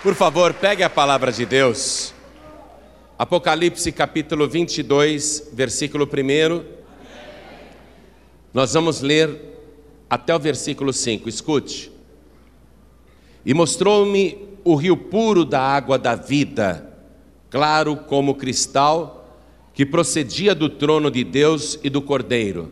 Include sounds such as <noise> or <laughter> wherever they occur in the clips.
Por favor, pegue a palavra de Deus. Apocalipse capítulo 22, versículo 1. Nós vamos ler até o versículo 5. Escute. E mostrou-me o rio puro da água da vida, claro como cristal, que procedia do trono de Deus e do Cordeiro.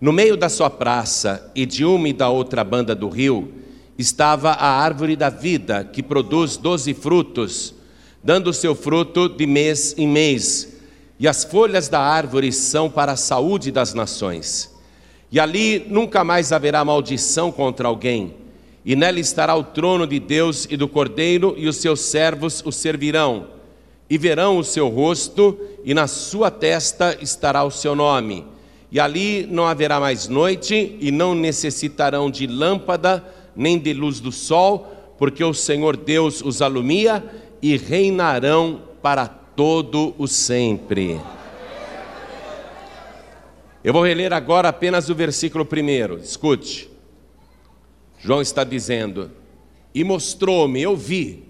No meio da sua praça e de uma e da outra banda do rio, estava a árvore da vida, que produz doze frutos, dando seu fruto de mês em mês, e as folhas da árvore são para a saúde das nações. E ali nunca mais haverá maldição contra alguém, e nela estará o trono de Deus e do Cordeiro, e os seus servos o servirão, e verão o seu rosto, e na sua testa estará o seu nome. E ali não haverá mais noite, e não necessitarão de lâmpada, nem de luz do sol, porque o Senhor Deus os alumia e reinarão para todo o sempre. Eu vou reler agora apenas o versículo primeiro. Escute. João está dizendo: E mostrou-me, eu vi,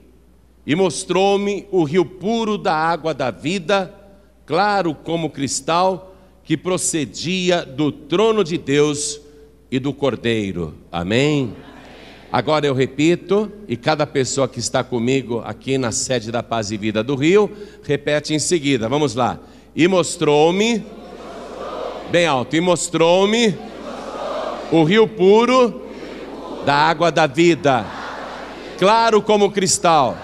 e mostrou-me o rio puro da água da vida, claro como cristal, que procedia do trono de Deus e do Cordeiro. Amém. Agora eu repito, e cada pessoa que está comigo aqui na sede da Paz e Vida do Rio, repete em seguida. Vamos lá. E mostrou-me, bem alto, e mostrou-me o rio puro da água da vida, claro como cristal,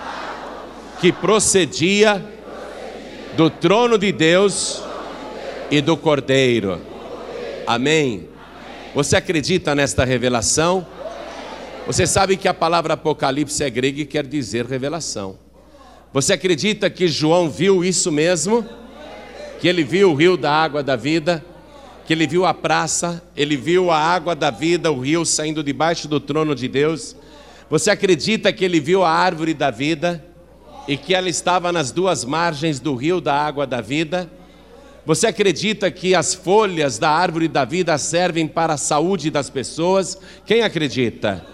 que procedia do trono de Deus e do Cordeiro. Amém. Você acredita nesta revelação? Você sabe que a palavra Apocalipse é grega e quer dizer revelação. Você acredita que João viu isso mesmo? Que ele viu o rio da água da vida, que ele viu a praça, ele viu a água da vida, o rio saindo debaixo do trono de Deus. Você acredita que ele viu a árvore da vida e que ela estava nas duas margens do rio da água da vida? Você acredita que as folhas da árvore da vida servem para a saúde das pessoas? Quem acredita?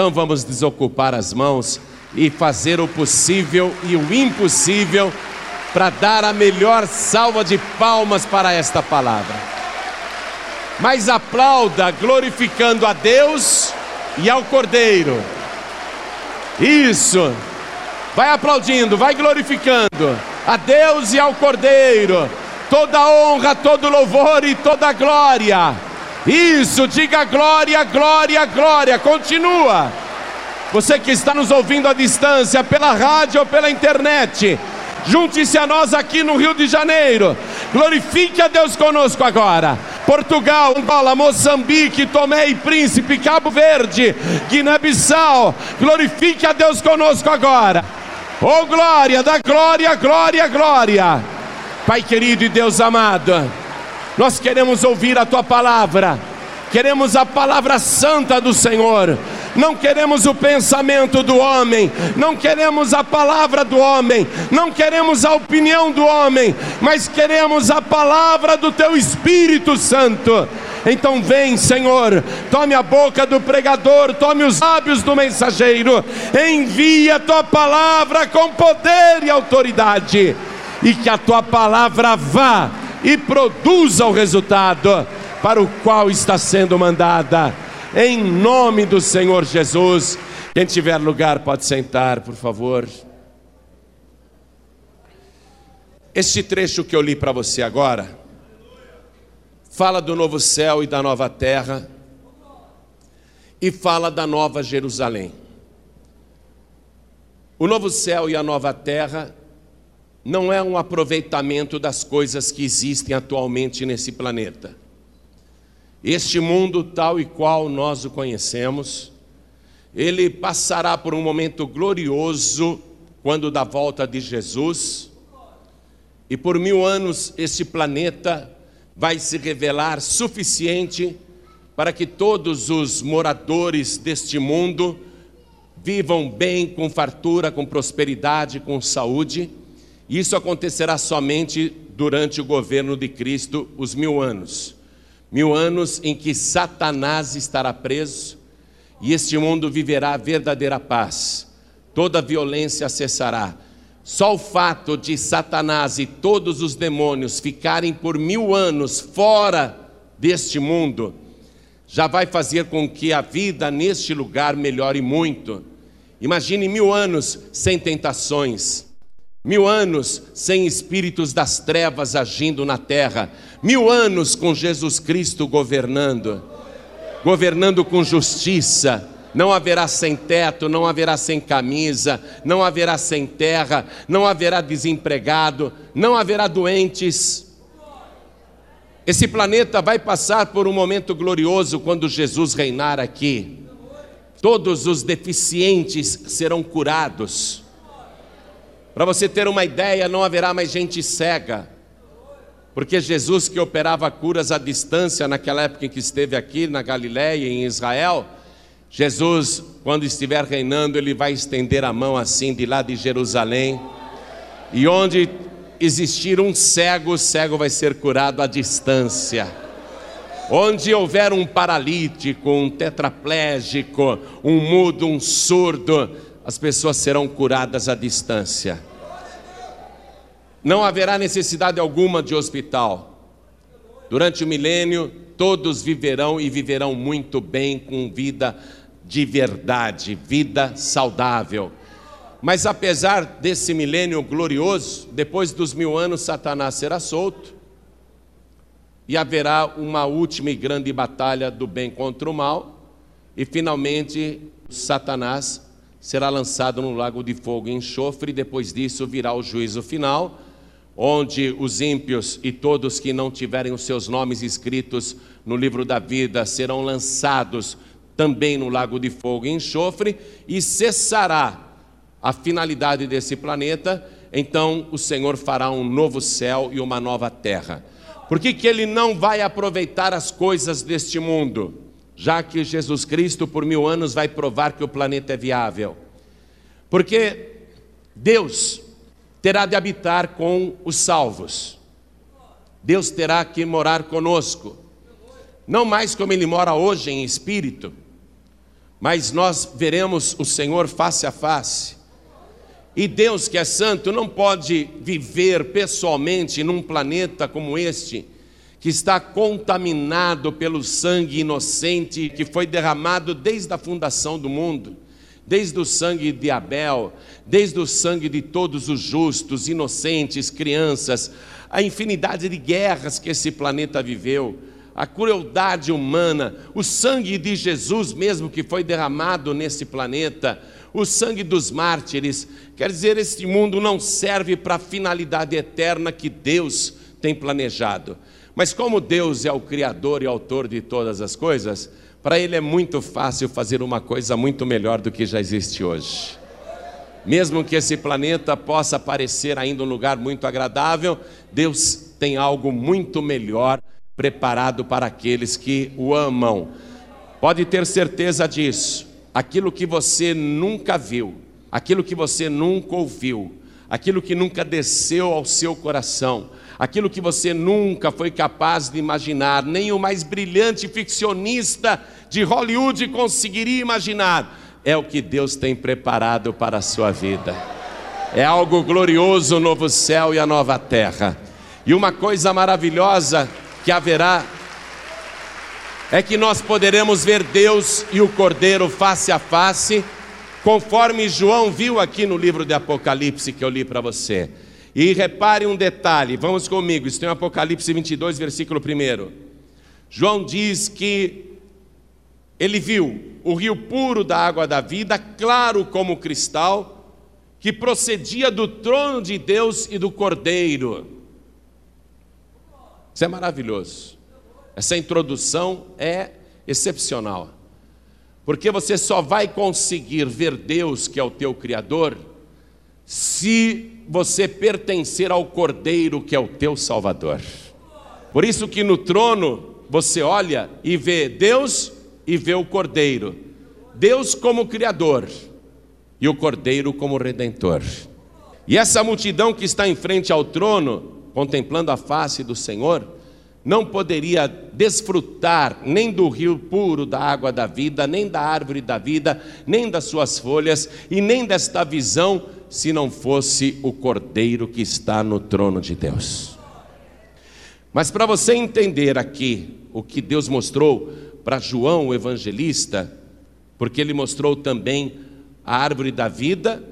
Então vamos desocupar as mãos e fazer o possível e o impossível para dar a melhor salva de palmas para esta palavra. Mas aplauda glorificando a Deus e ao Cordeiro. Isso. Vai aplaudindo, vai glorificando a Deus e ao Cordeiro. Toda honra, todo louvor e toda glória isso, diga glória, glória, glória. Continua. Você que está nos ouvindo à distância, pela rádio ou pela internet, junte-se a nós aqui no Rio de Janeiro. Glorifique a Deus conosco agora. Portugal, Angola, Moçambique, Tomé e Príncipe, Cabo Verde, Guiné-Bissau. Glorifique a Deus conosco agora. Oh glória, da glória, glória, glória. Pai querido e Deus amado. Nós queremos ouvir a tua palavra, queremos a palavra santa do Senhor. Não queremos o pensamento do homem, não queremos a palavra do homem, não queremos a opinião do homem, mas queremos a palavra do teu Espírito Santo. Então vem, Senhor, tome a boca do pregador, tome os lábios do mensageiro, envia a tua palavra com poder e autoridade, e que a tua palavra vá e produza o resultado para o qual está sendo mandada. Em nome do Senhor Jesus. Quem tiver lugar pode sentar, por favor. Este trecho que eu li para você agora fala do novo céu e da nova terra e fala da nova Jerusalém. O novo céu e a nova terra não é um aproveitamento das coisas que existem atualmente nesse planeta. Este mundo, tal e qual nós o conhecemos, ele passará por um momento glorioso quando da volta de Jesus, e por mil anos este planeta vai se revelar suficiente para que todos os moradores deste mundo vivam bem, com fartura, com prosperidade, com saúde isso acontecerá somente durante o governo de Cristo, os mil anos. Mil anos em que Satanás estará preso e este mundo viverá verdadeira paz. toda violência cessará. Só o fato de Satanás e todos os demônios ficarem por mil anos fora deste mundo já vai fazer com que a vida neste lugar melhore muito. Imagine mil anos sem tentações, mil anos sem espíritos das trevas agindo na terra, mil anos com Jesus Cristo governando, governando com justiça. Não haverá sem teto, não haverá sem camisa, não haverá sem terra, não haverá desempregado, não haverá doentes. Esse planeta vai passar por um momento glorioso quando Jesus reinar aqui. Todos os deficientes serão curados. Para você ter uma ideia, não haverá mais gente cega, porque Jesus, que operava curas à distância naquela época em que esteve aqui na Galiléia em Israel, Jesus, quando estiver reinando, ele vai estender a mão assim de lá de Jerusalém, e onde existir um cego, o cego vai ser curado à distância. Onde houver um paralítico, um tetraplégico, um mudo, um surdo, as pessoas serão curadas à distância. Não haverá necessidade alguma de hospital. Durante o milênio, todos viverão e viverão muito bem com vida de verdade, vida saudável. Mas apesar desse milênio glorioso, depois dos mil anos, Satanás será solto e haverá uma última e grande batalha do bem contra o mal, e finalmente Satanás será lançado no lago de fogo e enxofre, e depois disso virá o juízo final, onde os ímpios e todos que não tiverem os seus nomes escritos no livro da vida serão lançados também no lago de fogo e enxofre, e cessará a finalidade desse planeta, então o Senhor fará um novo céu e uma nova terra. Por que, que ele não vai aproveitar as coisas deste mundo? Já que Jesus Cristo, por mil anos, vai provar que o planeta é viável. Porque Deus terá de habitar com os salvos. Deus terá que morar conosco. Não mais como ele mora hoje em espírito, mas nós veremos o Senhor face a face. E Deus, que é santo, não pode viver pessoalmente num planeta como este, que está contaminado pelo sangue inocente que foi derramado desde a fundação do mundo, desde o sangue de Abel, desde o sangue de todos os justos, inocentes, crianças, a infinidade de guerras que esse planeta viveu a crueldade humana, o sangue de Jesus mesmo que foi derramado nesse planeta, o sangue dos mártires. Quer dizer, este mundo não serve para a finalidade eterna que Deus tem planejado. Mas como Deus é o Criador e autor de todas as coisas, para Ele é muito fácil fazer uma coisa muito melhor do que já existe hoje. Mesmo que esse planeta possa parecer ainda um lugar muito agradável, Deus tem algo muito melhor preparado para aqueles que o amam. Pode ter certeza disso. Aquilo que você nunca viu, aquilo que você nunca ouviu, aquilo que nunca desceu ao seu coração, aquilo que você nunca foi capaz de imaginar, nem o mais brilhante ficcionista de Hollywood conseguiria imaginar, é o que Deus tem preparado para a sua vida. É algo glorioso o novo céu e a nova terra. E uma coisa maravilhosa que haverá é que nós poderemos ver Deus e o Cordeiro face a face, conforme João viu aqui no livro de Apocalipse que eu li para você. E repare um detalhe, vamos comigo, isso tem Apocalipse 22, versículo 1. João diz que ele viu o rio puro da água da vida, claro como cristal, que procedia do trono de Deus e do Cordeiro. Isso é maravilhoso. Essa introdução é excepcional. Porque você só vai conseguir ver Deus, que é o teu Criador, se você pertencer ao Cordeiro, que é o teu Salvador. Por isso que no trono você olha e vê Deus e vê o Cordeiro. Deus como Criador e o Cordeiro como Redentor. E essa multidão que está em frente ao trono contemplando a face do Senhor, não poderia desfrutar nem do rio puro da água da vida, nem da árvore da vida, nem das suas folhas e nem desta visão, se não fosse o Cordeiro que está no trono de Deus. Mas para você entender aqui o que Deus mostrou para João o evangelista, porque ele mostrou também a árvore da vida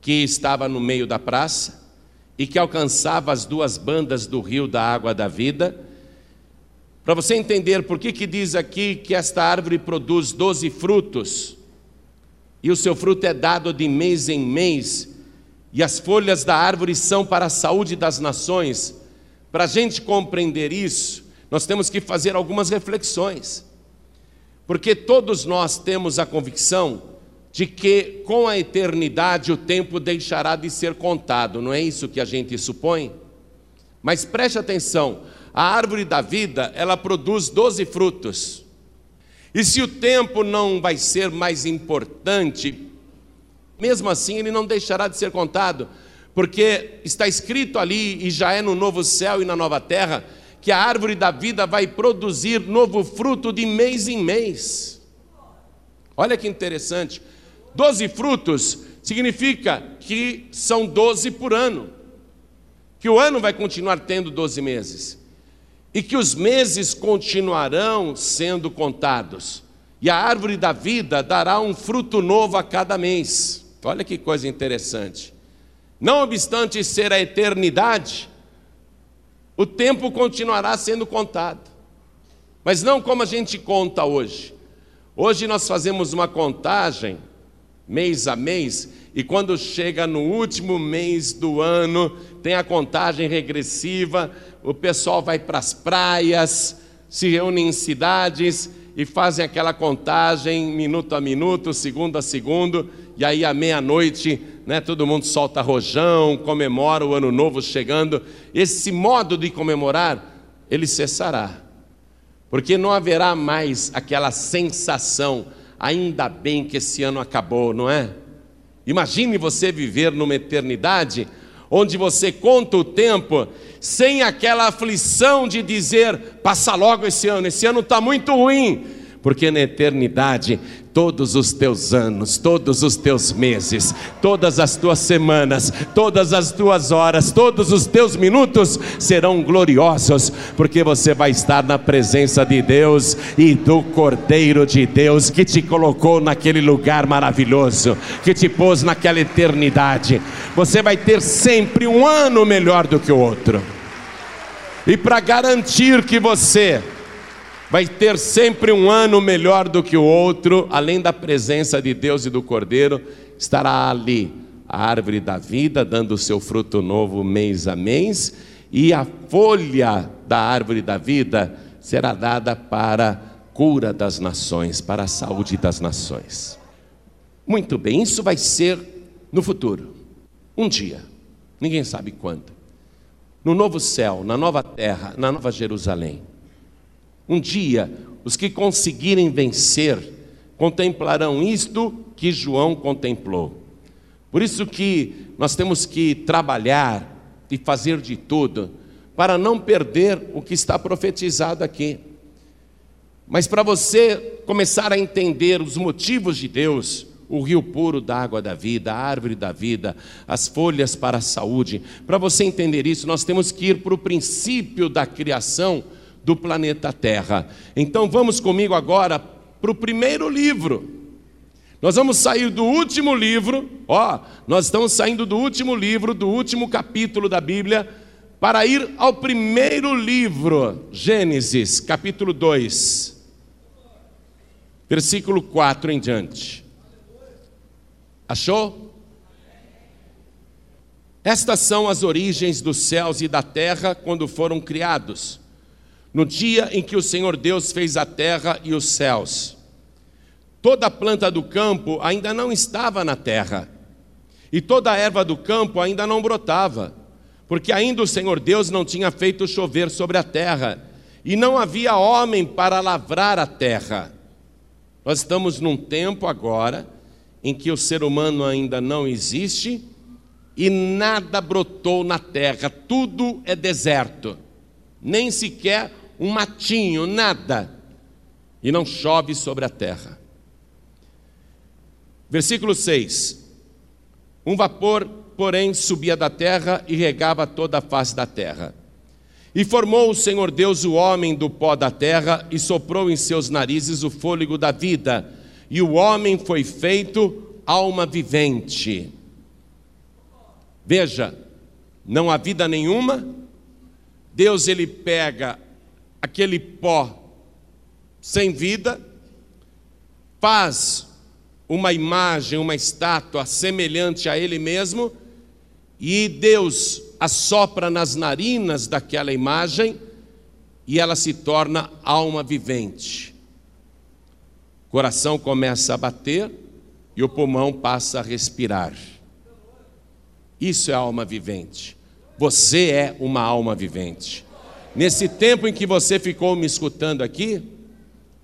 que estava no meio da praça, e que alcançava as duas bandas do rio da água da vida. Para você entender por que, que diz aqui que esta árvore produz doze frutos, e o seu fruto é dado de mês em mês, e as folhas da árvore são para a saúde das nações. Para a gente compreender isso, nós temos que fazer algumas reflexões, porque todos nós temos a convicção de que com a eternidade o tempo deixará de ser contado, não é isso que a gente supõe? Mas preste atenção, a árvore da vida, ela produz doze frutos. E se o tempo não vai ser mais importante, mesmo assim ele não deixará de ser contado, porque está escrito ali, e já é no novo céu e na nova terra, que a árvore da vida vai produzir novo fruto de mês em mês. Olha que interessante. Doze frutos significa que são doze por ano, que o ano vai continuar tendo doze meses, e que os meses continuarão sendo contados, e a árvore da vida dará um fruto novo a cada mês. Olha que coisa interessante. Não obstante ser a eternidade, o tempo continuará sendo contado, mas não como a gente conta hoje. Hoje nós fazemos uma contagem mês a mês, e quando chega no último mês do ano, tem a contagem regressiva, o pessoal vai para as praias, se reúne em cidades e fazem aquela contagem minuto a minuto, segundo a segundo, e aí à meia-noite, né, todo mundo solta rojão, comemora o ano novo chegando. Esse modo de comemorar, ele cessará. Porque não haverá mais aquela sensação ainda bem que esse ano acabou, não é? Imagine você viver numa eternidade onde você conta o tempo sem aquela aflição de dizer, passa logo esse ano, esse ano está muito ruim, porque na eternidade todos os teus anos, todos os teus meses, todas as tuas semanas, todas as tuas horas, todos os teus minutos serão gloriosos, porque você vai estar na presença de Deus e do Cordeiro de Deus que te colocou naquele lugar maravilhoso, que te pôs naquela eternidade. Você vai ter sempre um ano melhor do que o outro. E para garantir que você vai ter sempre um ano melhor do que o outro, além da presença de Deus e do Cordeiro, estará ali a árvore da vida, dando o seu fruto novo mês a mês, e a folha da árvore da vida será dada para a cura das nações, para a saúde das nações. Muito bem, isso vai ser no futuro, um dia, ninguém sabe quando, no novo céu, na nova terra, na nova Jerusalém. Um dia, os que conseguirem vencer contemplarão isto que João contemplou. Por isso que nós temos que trabalhar e fazer de tudo para não perder o que está profetizado aqui. Mas para você começar a entender os motivos de Deus, o rio puro da água da vida, a árvore da vida, as folhas para a saúde, para você entender isso, nós temos que ir para o princípio da criação do planeta Terra. Então vamos comigo agora para o primeiro livro. Nós vamos sair do último livro, ó, nós estamos saindo do último livro, do último capítulo da Bíblia, para ir ao primeiro livro, Gênesis, capítulo 2, versículo 4 em diante. Achou? Estas são as origens dos céus e da terra quando foram criados no dia em que o Senhor Deus fez a terra e os céus. Toda planta do campo ainda não estava na terra, e toda erva do campo ainda não brotava, porque ainda o Senhor Deus não tinha feito chover sobre a terra, e não havia homem para lavrar a terra. Nós estamos num tempo agora em que o ser humano ainda não existe e nada brotou na terra, tudo é deserto. nem sequer um matinho, nada, e não chove sobre a terra. Versículo 6: Um vapor, porém, subia da terra e regava toda a face da terra. E formou o Senhor Deus o homem do pó da terra e soprou em seus narizes o fôlego da vida, e o homem foi feito alma vivente. Veja, não há vida nenhuma, Deus ele pega aquele pó sem vida, faz uma imagem, uma estátua semelhante a ele mesmo, e Deus assopra nas narinas daquela imagem e ela se torna alma vivente. O coração começa a bater e o pulmão passa a respirar. Isso é alma vivente. Você é uma alma vivente. Nesse tempo em que você ficou me escutando aqui,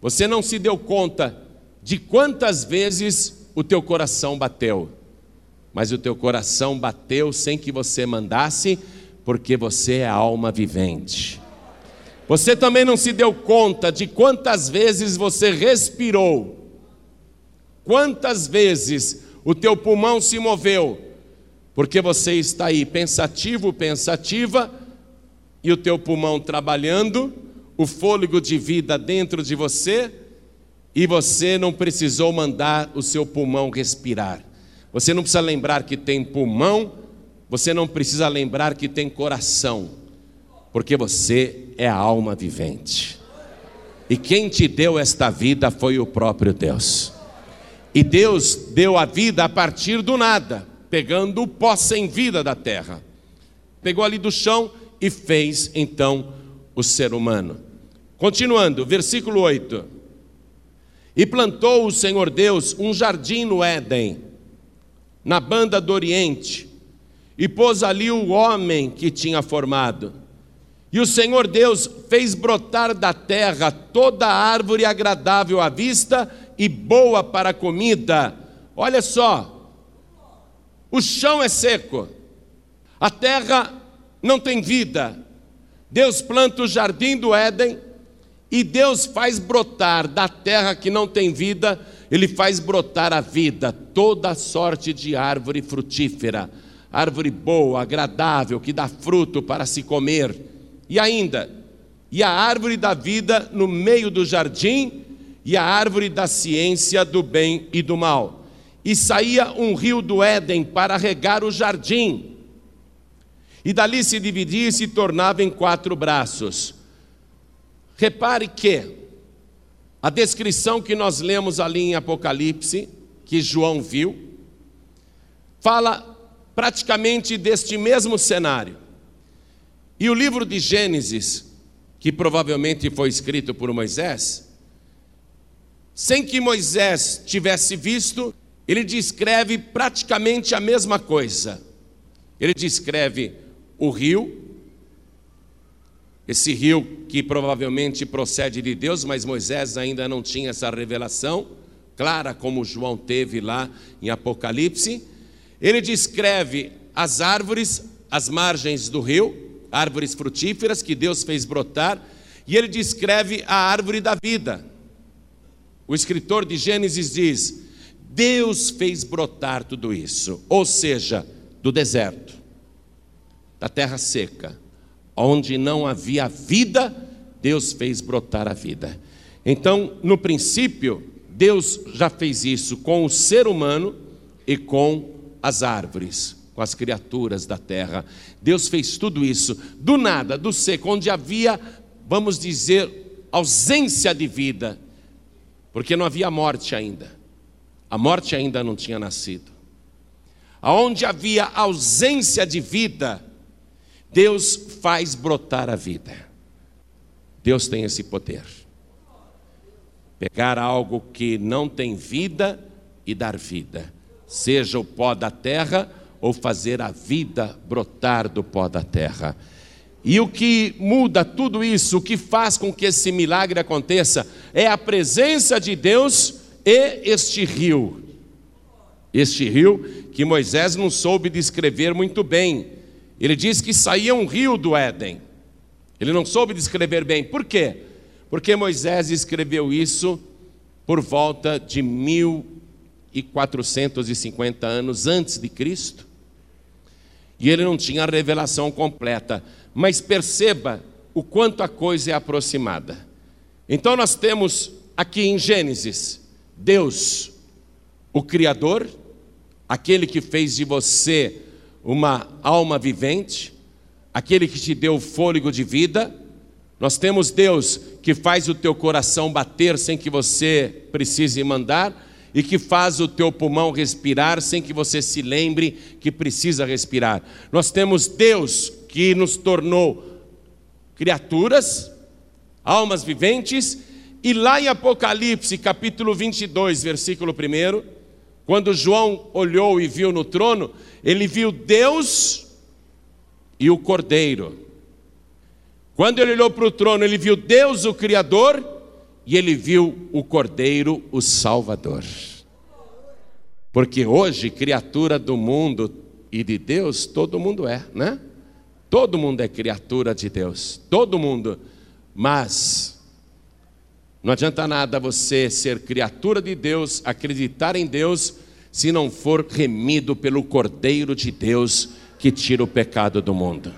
você não se deu conta de quantas vezes o teu coração bateu mas o teu coração bateu sem que você mandasse, porque você é alma vivente. Você também não se deu conta de quantas vezes você respirou, quantas vezes o teu pulmão se moveu, porque você está aí pensativo, pensativa, e o teu pulmão trabalhando, o fôlego de vida dentro de você, e você não precisou mandar o seu pulmão respirar. Você não precisa lembrar que tem pulmão, você não precisa lembrar que tem coração, porque você é a alma vivente. E quem te deu esta vida foi o próprio Deus. E Deus deu a vida a partir do nada, pegando o pó sem vida da terra. Pegou ali do chão e fez então o ser humano. Continuando, versículo 8. E plantou o Senhor Deus um jardim no Éden na banda do Oriente, e pôs ali o homem que tinha formado. E o Senhor Deus fez brotar da terra toda árvore agradável à vista e boa para a comida. Olha só, o chão é seco, a terra não tem vida. Deus planta o jardim do Éden e Deus faz brotar da terra que não tem vida ele faz brotar a vida, toda sorte de árvore frutífera, árvore boa, agradável, que dá fruto para se comer. E ainda, e a árvore da vida no meio do jardim, e a árvore da ciência do bem e do mal. E saía um rio do Éden para regar o jardim. E dali se dividia e se tornava em quatro braços. Repare que a descrição que nós lemos ali em Apocalipse, que João viu, fala praticamente deste mesmo cenário. E o livro de Gênesis, que provavelmente foi escrito por Moisés, sem que Moisés tivesse visto, ele descreve praticamente a mesma coisa. Ele descreve o rio, esse rio que provavelmente procede de Deus, mas Moisés ainda não tinha essa revelação clara como João teve lá em Apocalipse. Ele descreve as árvores, as margens do rio, árvores frutíferas que Deus fez brotar, e ele descreve a árvore da vida. O escritor de Gênesis diz: Deus fez brotar tudo isso, ou seja, do deserto, da terra seca Onde não havia vida, Deus fez brotar a vida. Então, no princípio, Deus já fez isso com o ser humano e com as árvores, com as criaturas da terra. Deus fez tudo isso do nada, do seco, onde havia, vamos dizer, ausência de vida, porque não havia morte ainda. A morte ainda não tinha nascido. Aonde havia ausência de vida, Deus faz brotar a vida. Deus tem esse poder. Pegar algo que não tem vida e dar vida, seja o pó da terra ou fazer a vida brotar do pó da terra. E o que muda tudo isso, o que faz com que esse milagre aconteça, é a presença de Deus e este rio. Este rio que Moisés não soube descrever muito bem, ele diz que saía um rio do Éden. Ele não soube descrever bem. Por quê? Porque Moisés escreveu isso por volta de 1450 anos antes de Cristo. E ele não tinha a revelação completa. Mas perceba o quanto a coisa é aproximada. Então nós temos aqui em Gênesis Deus, o Criador, aquele que fez de você uma alma vivente, aquele que te deu fôlego de vida. Nós temos Deus que faz o teu coração bater sem que você precise mandar e que faz o teu pulmão respirar sem que você se lembre que precisa respirar. Nós temos Deus que nos tornou criaturas, almas viventes, e lá em Apocalipse, capítulo 22, versículo 1, quando João olhou e viu no trono, ele viu Deus e o Cordeiro. Quando ele olhou para o trono, ele viu Deus, o Criador, e ele viu o Cordeiro, o Salvador. Porque hoje, criatura do mundo e de Deus, todo mundo é, né? Todo mundo é criatura de Deus, todo mundo. Mas não adianta nada você ser criatura de Deus, acreditar em Deus, se não for remido pelo Cordeiro de Deus que tira o pecado do mundo.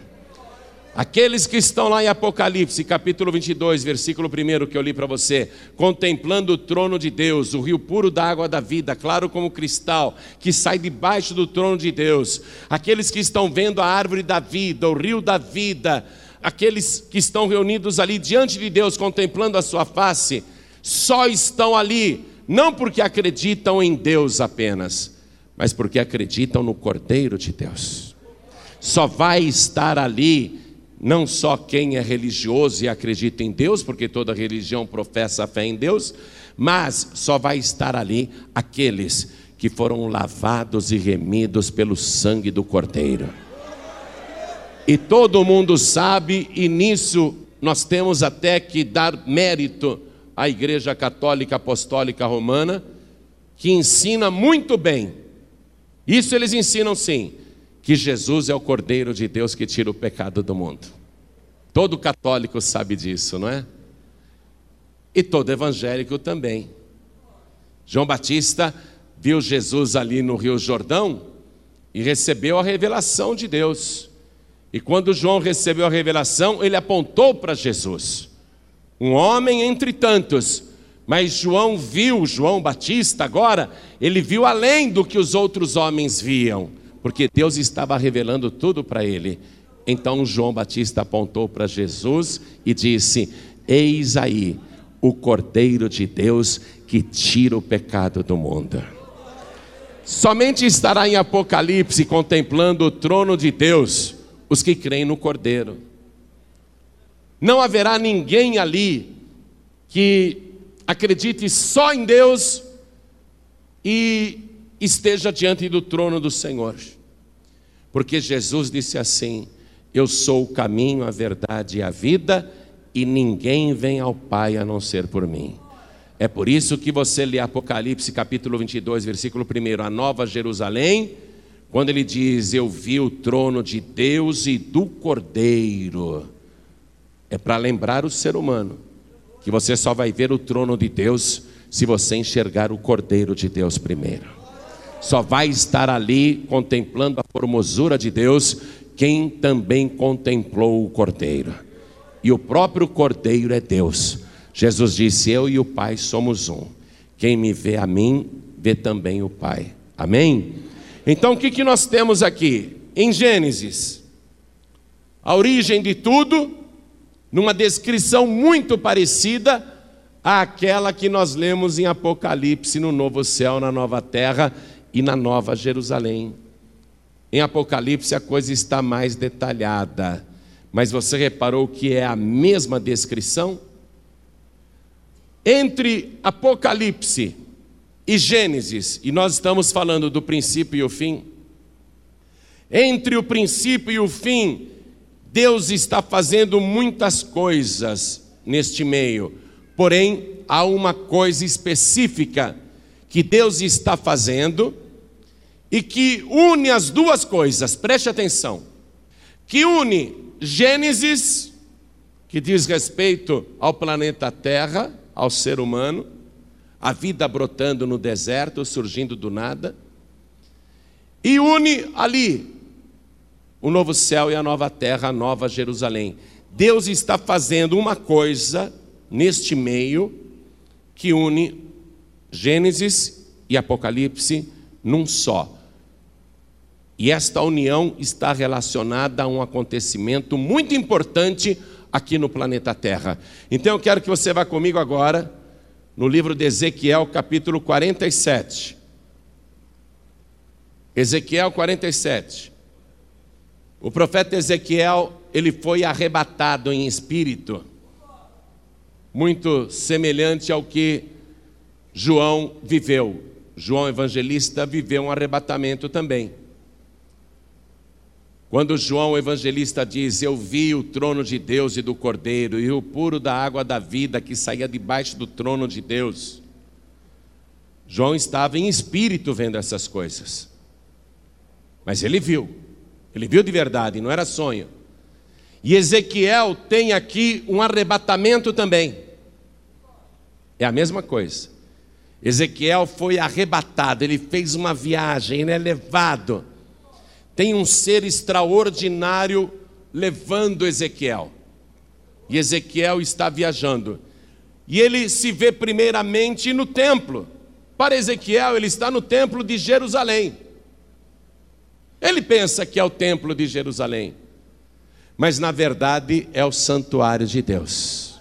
Aqueles que estão lá em Apocalipse, capítulo 22, versículo 1 que eu li para você, contemplando o trono de Deus, o rio puro da água da vida, claro como cristal, que sai debaixo do trono de Deus. Aqueles que estão vendo a árvore da vida, o rio da vida, aqueles que estão reunidos ali diante de Deus, contemplando a sua face, só estão ali, não porque acreditam em Deus apenas, mas porque acreditam no Cordeiro de Deus. Só vai estar ali não só quem é religioso e acredita em Deus, porque toda religião professa a fé em Deus, mas só vai estar ali aqueles que foram lavados e remidos pelo sangue do Cordeiro. E todo mundo sabe, e nisso nós temos até que dar mérito à Igreja Católica Apostólica Romana, que ensina muito bem. Isso eles ensinam sim que Jesus é o Cordeiro de Deus que tira o pecado do mundo. Todo católico sabe disso, não é? E todo evangélico também. João Batista viu Jesus ali no Rio Jordão e recebeu a revelação de Deus. E quando João recebeu a revelação, ele apontou para Jesus, um homem entre tantos. Mas João viu, João Batista agora, ele viu além do que os outros homens viam porque Deus estava revelando tudo para ele. Então João Batista apontou para Jesus e disse: Eis aí o Cordeiro de Deus que tira o pecado do mundo. Somente estará em Apocalipse contemplando o trono de Deus os que creem no Cordeiro. Não haverá ninguém ali que acredite só em Deus e esteja diante do trono do Senhor. Porque Jesus disse assim: Eu sou o caminho, a verdade e a vida, e ninguém vem ao Pai a não ser por mim. É por isso que você lê Apocalipse capítulo 22, versículo 1, a Nova Jerusalém, quando ele diz: Eu vi o trono de Deus e do Cordeiro. É para lembrar o ser humano que você só vai ver o trono de Deus se você enxergar o Cordeiro de Deus primeiro só vai estar ali contemplando a formosura de Deus quem também contemplou o Cordeiro. E o próprio Cordeiro é Deus. Jesus disse: Eu e o Pai somos um. Quem me vê a mim, vê também o Pai. Amém? Então o que, que nós temos aqui? Em Gênesis, a origem de tudo, numa descrição muito parecida àquela que nós lemos em Apocalipse, no novo céu, na nova terra e na Nova Jerusalém. Em Apocalipse a coisa está mais detalhada, mas você reparou que é a mesma descrição? Entre Apocalipse e Gênesis, e nós estamos falando do princípio e o fim, entre o princípio e o fim, Deus está fazendo muitas coisas neste meio, porém há uma coisa específica que Deus está fazendo e que une as duas coisas, preste atenção, que une Gênesis que diz respeito ao planeta Terra, ao ser humano, a vida brotando no deserto, surgindo do nada, e une ali o novo céu e a nova terra, a nova Jerusalém. Deus está fazendo uma coisa neste meio que une Gênesis e Apocalipse num só. E esta união está relacionada a um acontecimento muito importante aqui no planeta Terra. Então eu quero que você vá comigo agora no livro de Ezequiel, capítulo 47. Ezequiel 47. O profeta Ezequiel, ele foi arrebatado em espírito, muito semelhante ao que João viveu. João evangelista viveu um arrebatamento também. Quando João evangelista diz: Eu vi o trono de Deus e do Cordeiro, e o puro da água da vida que saía debaixo do trono de Deus. João estava em espírito vendo essas coisas. Mas ele viu, ele viu de verdade, não era sonho. E Ezequiel tem aqui um arrebatamento também. É a mesma coisa. Ezequiel foi arrebatado, ele fez uma viagem, ele é levado tem um ser extraordinário levando Ezequiel. E Ezequiel está viajando. E ele se vê primeiramente no templo. Para Ezequiel, ele está no templo de Jerusalém. Ele pensa que é o templo de Jerusalém. Mas na verdade é o santuário de Deus.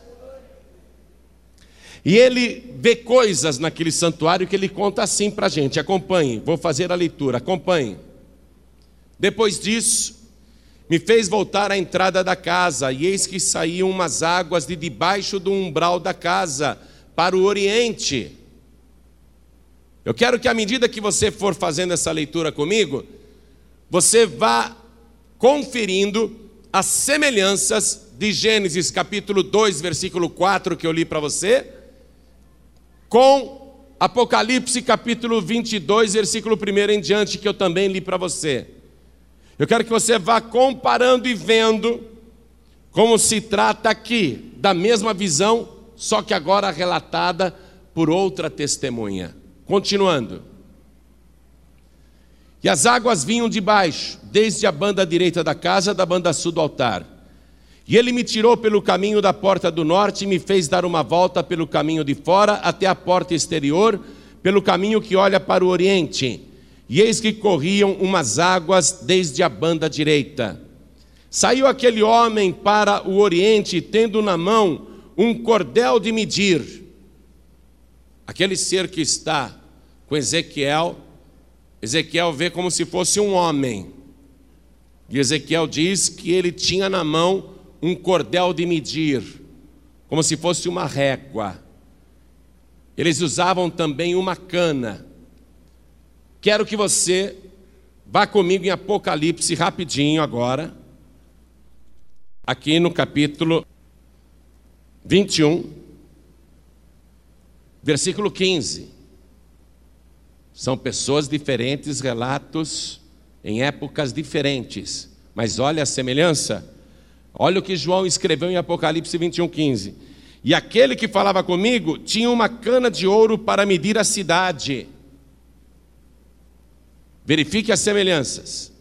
E ele vê coisas naquele santuário que ele conta assim para a gente. Acompanhe, vou fazer a leitura, acompanhe. Depois disso, me fez voltar à entrada da casa, e eis que saíam umas águas de debaixo do umbral da casa, para o oriente. Eu quero que, à medida que você for fazendo essa leitura comigo, você vá conferindo as semelhanças de Gênesis capítulo 2, versículo 4, que eu li para você, com Apocalipse capítulo 22, versículo 1 em diante, que eu também li para você. Eu quero que você vá comparando e vendo como se trata aqui da mesma visão, só que agora relatada por outra testemunha. Continuando. E as águas vinham de baixo, desde a banda direita da casa, da banda sul do altar. E ele me tirou pelo caminho da porta do norte e me fez dar uma volta pelo caminho de fora até a porta exterior, pelo caminho que olha para o oriente e eis que corriam umas águas desde a banda direita. Saiu aquele homem para o oriente, tendo na mão um cordel de medir. Aquele ser que está com Ezequiel, Ezequiel vê como se fosse um homem. E Ezequiel diz que ele tinha na mão um cordel de medir, como se fosse uma régua. Eles usavam também uma cana. Quero que você vá comigo em Apocalipse rapidinho agora, aqui no capítulo 21, versículo 15. São pessoas diferentes, relatos em épocas diferentes, mas olha a semelhança. Olha o que João escreveu em Apocalipse 21, 15. E aquele que falava comigo tinha uma cana de ouro para medir a cidade Verifique as semelhanças.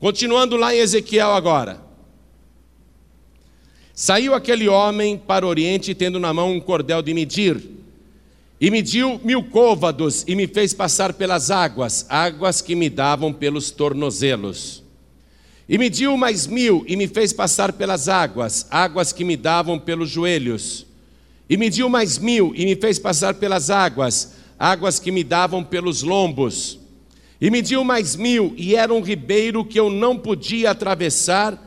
Continuando lá em Ezequiel agora. Saiu aquele homem para o oriente, tendo na mão um cordel de medir, e mediu mil côvados, e me fez passar pelas águas, águas que me davam pelos tornozelos. E mediu mais mil, e me fez passar pelas águas, águas que me davam pelos joelhos. E mediu mais mil, e me fez passar pelas águas, águas que me davam pelos lombos. E mediu mais mil, e era um ribeiro que eu não podia atravessar,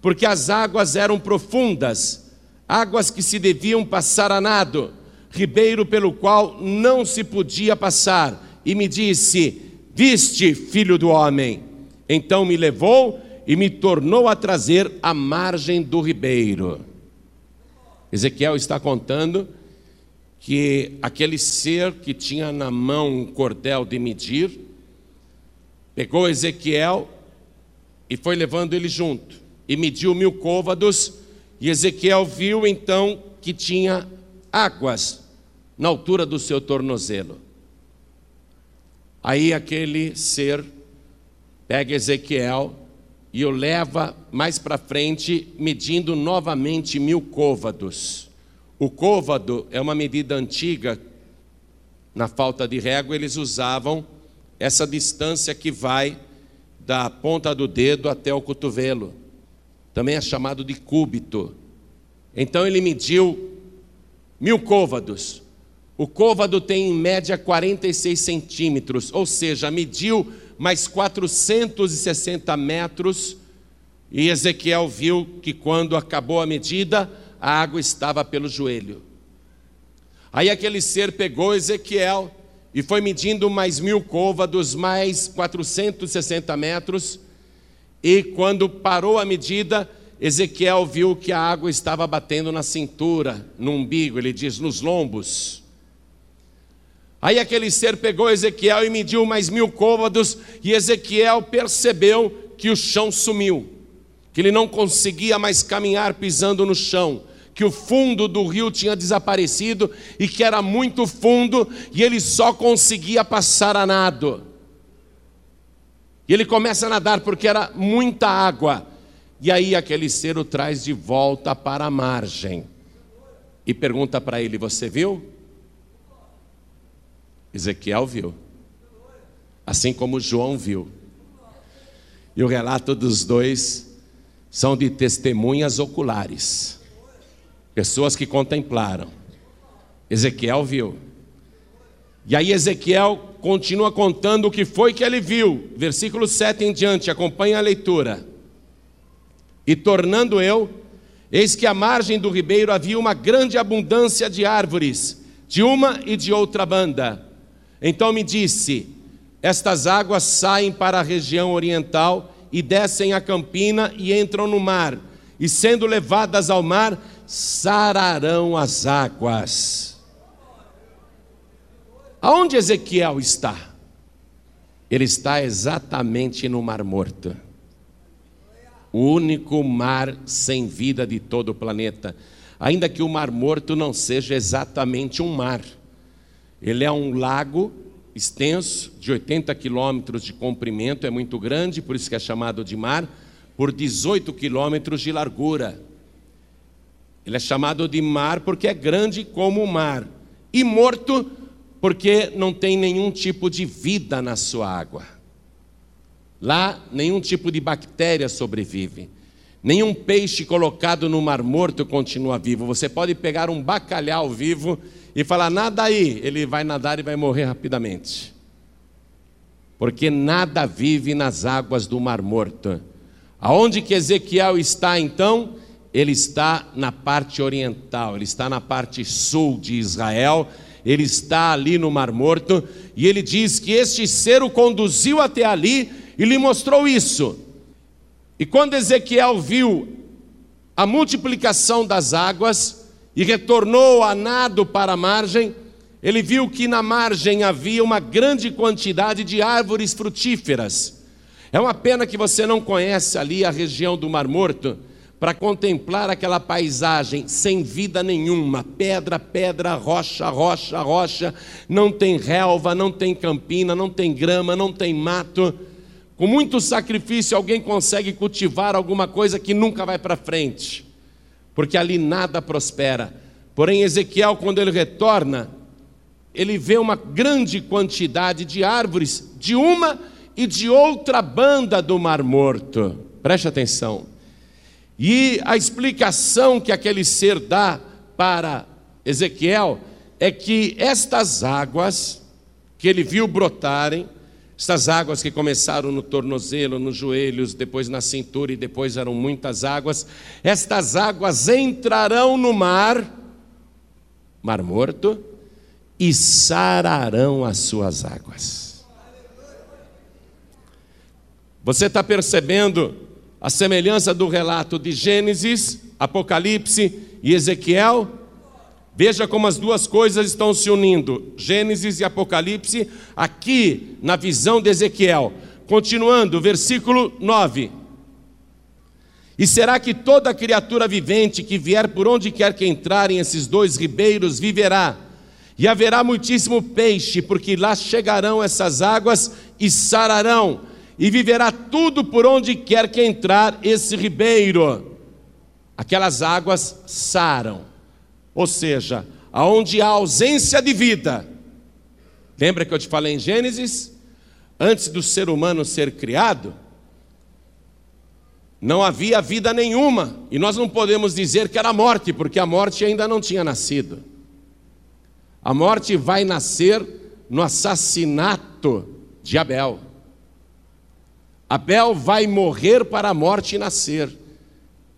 porque as águas eram profundas, águas que se deviam passar a nado, ribeiro pelo qual não se podia passar. E me disse: Viste, filho do homem. Então me levou e me tornou a trazer à margem do ribeiro. Ezequiel está contando que aquele ser que tinha na mão um cordel de medir, Pegou Ezequiel e foi levando ele junto, e mediu mil côvados, E Ezequiel viu então que tinha águas na altura do seu tornozelo. Aí aquele ser pega Ezequiel e o leva mais para frente, medindo novamente mil côvados. O côvado é uma medida antiga, na falta de régua, eles usavam essa distância que vai da ponta do dedo até o cotovelo. Também é chamado de cúbito. Então ele mediu mil côvados. O côvado tem em média 46 centímetros, ou seja, mediu mais 460 metros. E Ezequiel viu que quando acabou a medida, a água estava pelo joelho. Aí aquele ser pegou Ezequiel e foi medindo mais mil côvados, mais 460 metros. E quando parou a medida, Ezequiel viu que a água estava batendo na cintura, no umbigo, ele diz, nos lombos. Aí aquele ser pegou Ezequiel e mediu mais mil côvados, e Ezequiel percebeu que o chão sumiu, que ele não conseguia mais caminhar pisando no chão, que o fundo do rio tinha desaparecido e que era muito fundo e ele só conseguia passar a nado. E ele começa a nadar porque era muita água. E aí aquele ser o traz de volta para a margem e pergunta para ele: Você viu? Ezequiel viu, assim como João viu. E o relato dos dois são de testemunhas oculares, pessoas que contemplaram. Ezequiel viu. E aí Ezequiel continua contando o que foi que ele viu. Versículo 7 em diante, acompanha a leitura. E tornando eu, eis que à margem do ribeiro havia uma grande abundância de árvores, de uma e de outra banda então me disse: Estas águas saem para a região oriental e descem a campina e entram no mar, e sendo levadas ao mar, sararão as águas. Aonde Ezequiel está? Ele está exatamente no Mar Morto. O único mar sem vida de todo o planeta. Ainda que o Mar Morto não seja exatamente um mar ele é um lago extenso, de 80 quilômetros de comprimento, é muito grande, por isso que é chamado de mar, por 18 quilômetros de largura. Ele é chamado de mar porque é grande como o mar, e morto porque não tem nenhum tipo de vida na sua água. Lá, nenhum tipo de bactéria sobrevive. Nenhum peixe colocado no mar morto continua vivo. Você pode pegar um bacalhau vivo e falar, nada aí, ele vai nadar e vai morrer rapidamente. Porque nada vive nas águas do Mar Morto. Aonde que Ezequiel está então? Ele está na parte oriental, ele está na parte sul de Israel, ele está ali no Mar Morto, e ele diz que este ser o conduziu até ali e lhe mostrou isso. E quando Ezequiel viu a multiplicação das águas, e retornou a nado para a margem, ele viu que na margem havia uma grande quantidade de árvores frutíferas. É uma pena que você não conhece ali a região do Mar Morto para contemplar aquela paisagem sem vida nenhuma, pedra, pedra, rocha, rocha, rocha, não tem relva, não tem campina, não tem grama, não tem mato. Com muito sacrifício alguém consegue cultivar alguma coisa que nunca vai para frente porque ali nada prospera. Porém, Ezequiel, quando ele retorna, ele vê uma grande quantidade de árvores de uma e de outra banda do Mar Morto. Preste atenção. E a explicação que aquele ser dá para Ezequiel é que estas águas que ele viu brotarem, estas águas que começaram no tornozelo, nos joelhos, depois na cintura e depois eram muitas águas, estas águas entrarão no mar, mar morto, e sararão as suas águas. Você está percebendo a semelhança do relato de Gênesis, Apocalipse e Ezequiel? Veja como as duas coisas estão se unindo, Gênesis e Apocalipse, aqui na visão de Ezequiel. Continuando, versículo 9. E será que toda criatura vivente que vier por onde quer que entrarem esses dois ribeiros viverá? E haverá muitíssimo peixe, porque lá chegarão essas águas e sararão, e viverá tudo por onde quer que entrar esse ribeiro. Aquelas águas saram, ou seja, aonde há ausência de vida. Lembra que eu te falei em Gênesis? Antes do ser humano ser criado, não havia vida nenhuma, e nós não podemos dizer que era morte, porque a morte ainda não tinha nascido. A morte vai nascer no assassinato de Abel. Abel vai morrer para a morte nascer.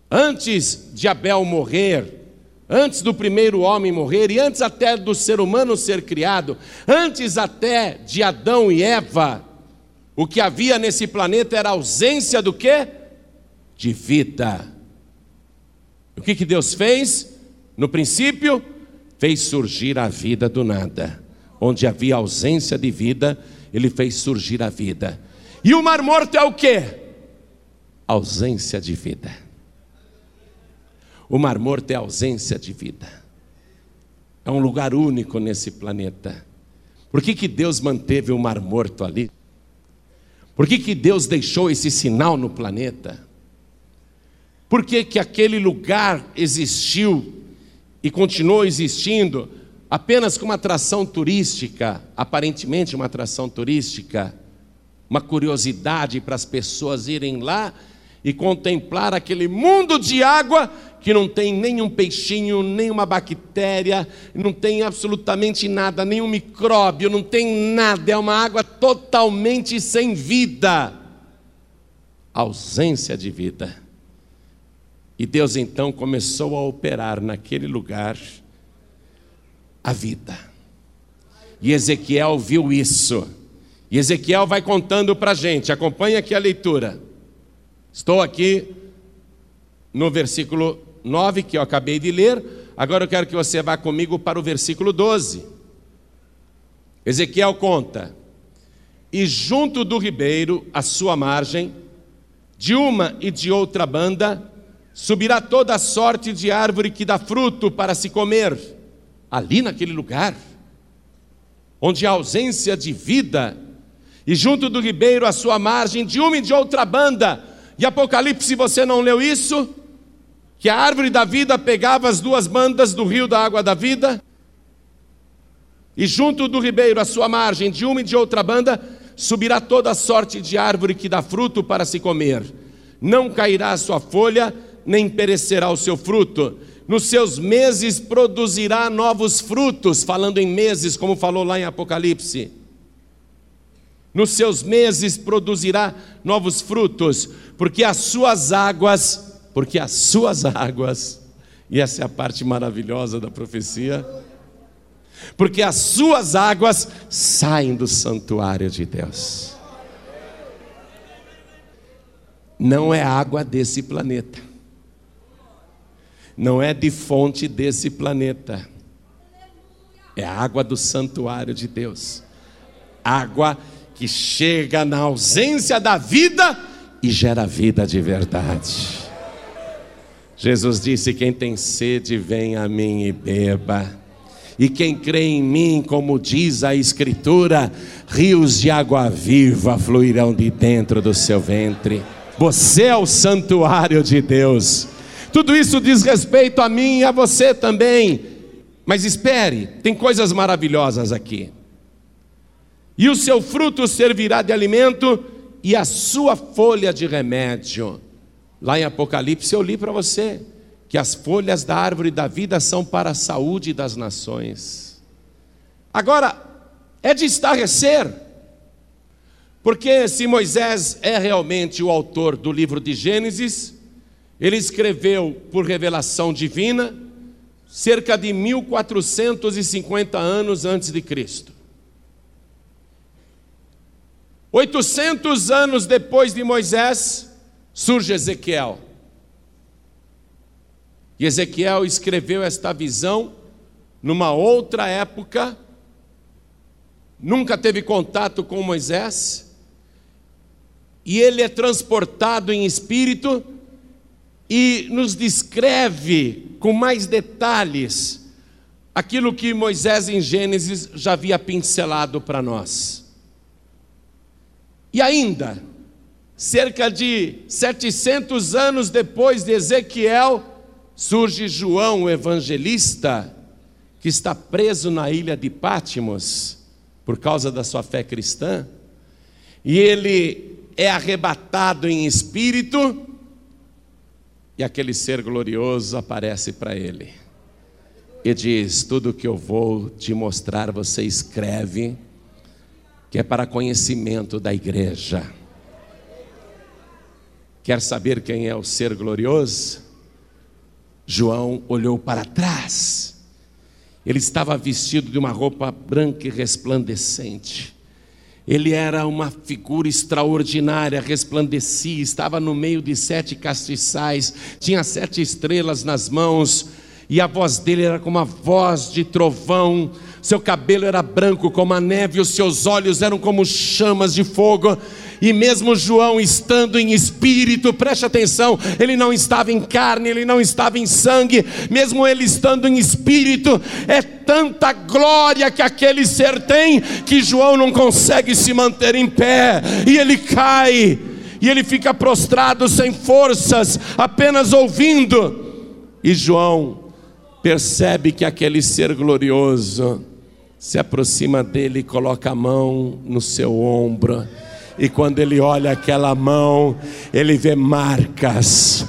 Antes de Abel morrer, antes do primeiro homem morrer e antes até do ser humano ser criado, antes até de Adão e Eva, o que havia nesse planeta era ausência do quê? de vida. O que, que Deus fez? No princípio, fez surgir a vida do nada. Onde havia ausência de vida, Ele fez surgir a vida. E o mar morto é o que? Ausência de vida. O mar morto é ausência de vida. É um lugar único nesse planeta. Por que, que Deus manteve o mar morto ali? Por que, que Deus deixou esse sinal no planeta? Por que, que aquele lugar existiu e continuou existindo apenas como atração turística, aparentemente uma atração turística, uma curiosidade para as pessoas irem lá e contemplar aquele mundo de água que não tem nenhum peixinho, nenhuma bactéria, não tem absolutamente nada, nenhum micróbio, não tem nada, é uma água totalmente sem vida. Ausência de vida. E Deus então começou a operar naquele lugar a vida. E Ezequiel viu isso. E Ezequiel vai contando para a gente, acompanha aqui a leitura. Estou aqui no versículo 9 que eu acabei de ler, agora eu quero que você vá comigo para o versículo 12. Ezequiel conta: E junto do ribeiro, à sua margem, de uma e de outra banda, subirá toda sorte de árvore que dá fruto para se comer, ali naquele lugar, onde há ausência de vida, e junto do ribeiro à sua margem, de uma e de outra banda. E Apocalipse, você não leu isso? Que a árvore da vida pegava as duas bandas do rio da água da vida, e junto do ribeiro à sua margem, de uma e de outra banda, subirá toda sorte de árvore que dá fruto para se comer. Não cairá a sua folha, nem perecerá o seu fruto. Nos seus meses produzirá novos frutos, falando em meses, como falou lá em Apocalipse. Nos seus meses produzirá novos frutos, porque as suas águas, porque as suas <laughs> águas, e essa é a parte maravilhosa da profecia, porque as suas águas saem do santuário de Deus. Não é água desse planeta. Não é de fonte desse planeta, é água do santuário de Deus, água que chega na ausência da vida e gera vida de verdade. Jesus disse: Quem tem sede, vem a mim e beba. E quem crê em mim, como diz a Escritura, rios de água viva fluirão de dentro do seu ventre. Você é o santuário de Deus. Tudo isso diz respeito a mim e a você também. Mas espere, tem coisas maravilhosas aqui. E o seu fruto servirá de alimento e a sua folha de remédio. Lá em Apocalipse eu li para você que as folhas da árvore da vida são para a saúde das nações. Agora, é de estarrecer, porque se Moisés é realmente o autor do livro de Gênesis, ele escreveu por revelação divina cerca de 1450 anos antes de Cristo. 800 anos depois de Moisés, surge Ezequiel. E Ezequiel escreveu esta visão numa outra época, nunca teve contato com Moisés, e ele é transportado em espírito e nos descreve com mais detalhes aquilo que Moisés em Gênesis já havia pincelado para nós. E ainda, cerca de 700 anos depois de Ezequiel, surge João, o evangelista, que está preso na ilha de Pátimos por causa da sua fé cristã, e ele é arrebatado em espírito, e aquele ser glorioso aparece para ele e diz: Tudo que eu vou te mostrar, você escreve, que é para conhecimento da igreja. Quer saber quem é o ser glorioso? João olhou para trás. Ele estava vestido de uma roupa branca e resplandecente. Ele era uma figura extraordinária, resplandecia, estava no meio de sete castiçais, tinha sete estrelas nas mãos, e a voz dele era como a voz de trovão, seu cabelo era branco como a neve, os seus olhos eram como chamas de fogo, e mesmo João estando em espírito, preste atenção, ele não estava em carne, ele não estava em sangue, mesmo ele estando em espírito, é tanta glória que aquele ser tem, que João não consegue se manter em pé, e ele cai, e ele fica prostrado sem forças, apenas ouvindo, e João percebe que aquele ser glorioso se aproxima dele e coloca a mão no seu ombro. E quando ele olha aquela mão, ele vê marcas.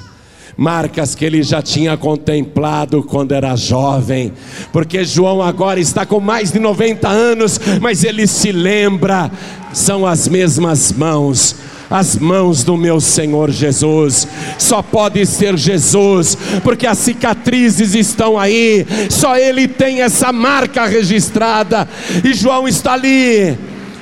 Marcas que ele já tinha contemplado quando era jovem, porque João agora está com mais de 90 anos, mas ele se lembra, são as mesmas mãos as mãos do meu Senhor Jesus. Só pode ser Jesus, porque as cicatrizes estão aí, só Ele tem essa marca registrada, e João está ali,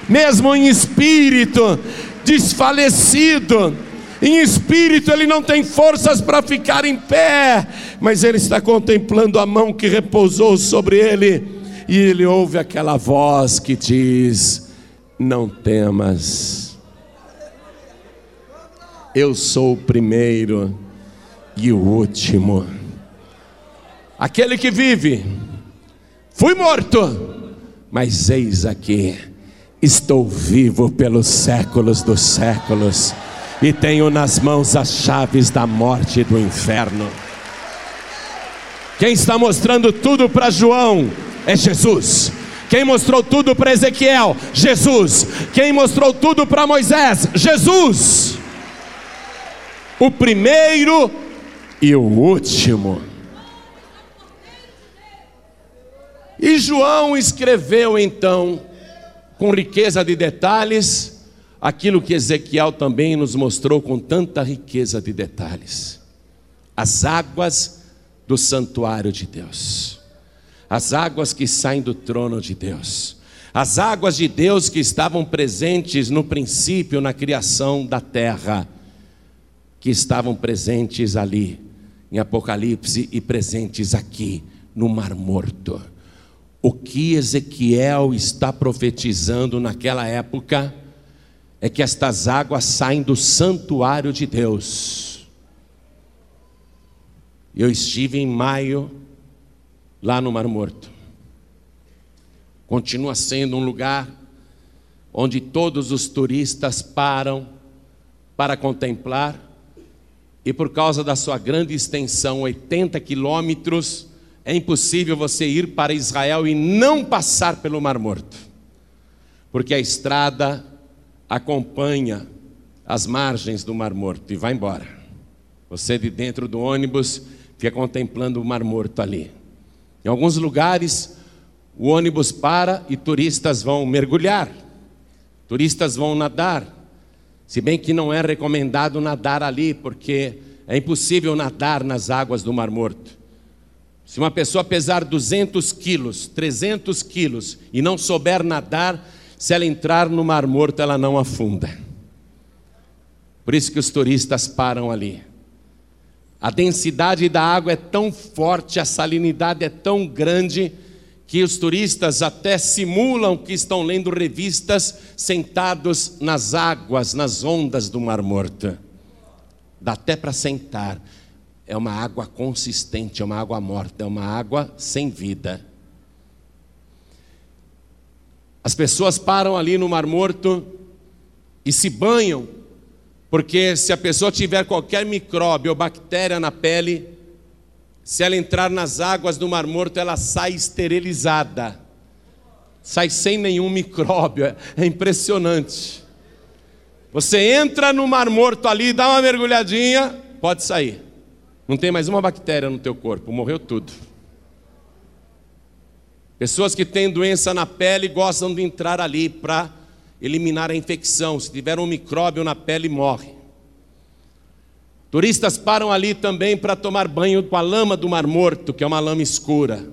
mesmo em espírito, desfalecido. Em espírito ele não tem forças para ficar em pé, mas ele está contemplando a mão que repousou sobre ele, e ele ouve aquela voz que diz: Não temas eu sou o primeiro e o último. Aquele que vive, fui morto, mas eis aqui, estou vivo pelos séculos dos séculos, e tenho nas mãos as chaves da morte e do inferno. Quem está mostrando tudo para João é Jesus. Quem mostrou tudo para Ezequiel? Jesus. Quem mostrou tudo para Moisés? Jesus o primeiro e o último. E João escreveu então, com riqueza de detalhes, aquilo que Ezequiel também nos mostrou com tanta riqueza de detalhes: as águas do santuário de Deus, as águas que saem do trono de Deus, as águas de Deus que estavam presentes no princípio na criação da terra que estavam presentes ali em Apocalipse e presentes aqui no Mar Morto. O que Ezequiel está profetizando naquela época é que estas águas saem do santuário de Deus. Eu estive em maio lá no Mar Morto. Continua sendo um lugar onde todos os turistas param para contemplar e por causa da sua grande extensão, 80 quilômetros, é impossível você ir para Israel e não passar pelo Mar Morto, porque a estrada acompanha as margens do Mar Morto e vai embora. Você de dentro do ônibus fica contemplando o Mar Morto ali. Em alguns lugares, o ônibus para e turistas vão mergulhar, turistas vão nadar. Se bem que não é recomendado nadar ali, porque é impossível nadar nas águas do Mar Morto. Se uma pessoa pesar 200 quilos, 300 quilos e não souber nadar, se ela entrar no Mar Morto, ela não afunda. Por isso que os turistas param ali. A densidade da água é tão forte, a salinidade é tão grande que os turistas até simulam que estão lendo revistas sentados nas águas, nas ondas do Mar Morto. Dá até para sentar. é uma água consistente, é uma água morta, é uma água sem vida. As pessoas param ali no Mar Morto e se banham, porque se a pessoa tiver qualquer micróbio ou bactéria na pele, se ela entrar nas águas do Mar Morto, ela sai esterilizada, sai sem nenhum micróbio, é, é impressionante. Você entra no Mar Morto ali, dá uma mergulhadinha, pode sair. Não tem mais uma bactéria no teu corpo, morreu tudo. Pessoas que têm doença na pele gostam de entrar ali para eliminar a infecção. Se tiver um micróbio na pele, morre. Turistas param ali também para tomar banho com a lama do Mar Morto, que é uma lama escura.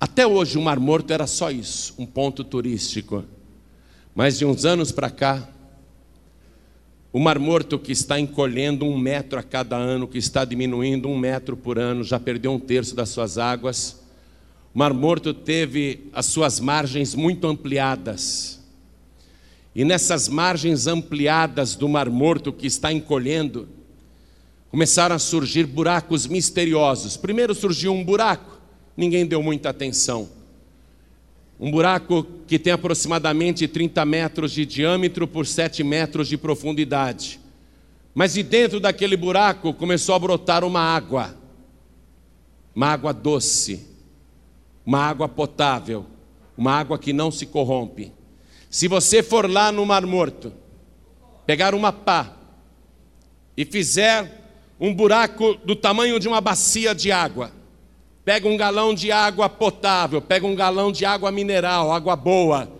Até hoje o Mar Morto era só isso, um ponto turístico. Mas de uns anos para cá, o Mar Morto que está encolhendo um metro a cada ano, que está diminuindo um metro por ano, já perdeu um terço das suas águas. O Mar Morto teve as suas margens muito ampliadas. E nessas margens ampliadas do Mar Morto que está encolhendo, começaram a surgir buracos misteriosos. Primeiro surgiu um buraco, ninguém deu muita atenção. Um buraco que tem aproximadamente 30 metros de diâmetro por 7 metros de profundidade. Mas de dentro daquele buraco começou a brotar uma água, uma água doce, uma água potável, uma água que não se corrompe. Se você for lá no Mar Morto, pegar uma pá e fizer um buraco do tamanho de uma bacia de água, Pega um galão de água potável, pega um galão de água mineral, água boa,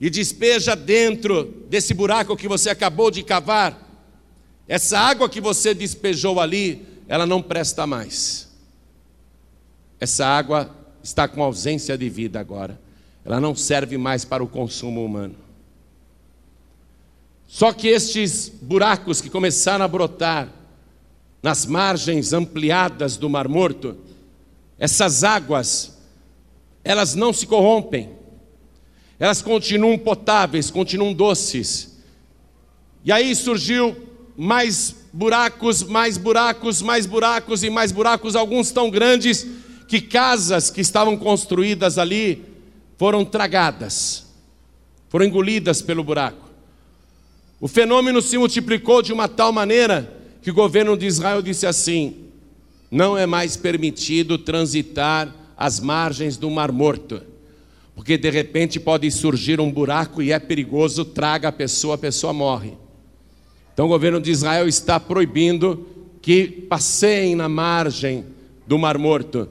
e despeja dentro desse buraco que você acabou de cavar. Essa água que você despejou ali, ela não presta mais. Essa água está com ausência de vida agora. Ela não serve mais para o consumo humano. Só que estes buracos que começaram a brotar nas margens ampliadas do Mar Morto, essas águas, elas não se corrompem, elas continuam potáveis, continuam doces. E aí surgiu mais buracos, mais buracos, mais buracos e mais buracos, alguns tão grandes que casas que estavam construídas ali foram tragadas, foram engolidas pelo buraco. O fenômeno se multiplicou de uma tal maneira que o governo de Israel disse assim: não é mais permitido transitar as margens do Mar Morto, porque de repente pode surgir um buraco e é perigoso, traga a pessoa, a pessoa morre. Então o governo de Israel está proibindo que passeiem na margem do Mar Morto.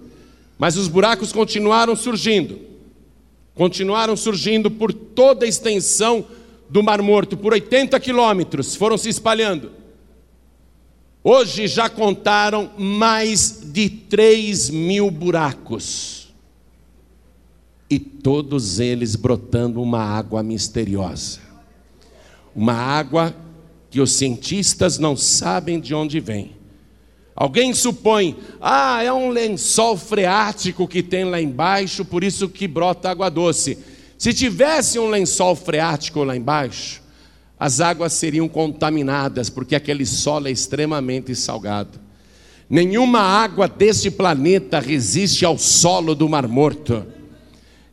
Mas os buracos continuaram surgindo. Continuaram surgindo por toda a extensão do Mar Morto, por 80 quilômetros, foram se espalhando. Hoje já contaram mais de 3 mil buracos. E todos eles brotando uma água misteriosa. Uma água que os cientistas não sabem de onde vem. Alguém supõe, ah, é um lençol freático que tem lá embaixo, por isso que brota água doce. Se tivesse um lençol freático lá embaixo, as águas seriam contaminadas, porque aquele solo é extremamente salgado. Nenhuma água deste planeta resiste ao solo do Mar Morto.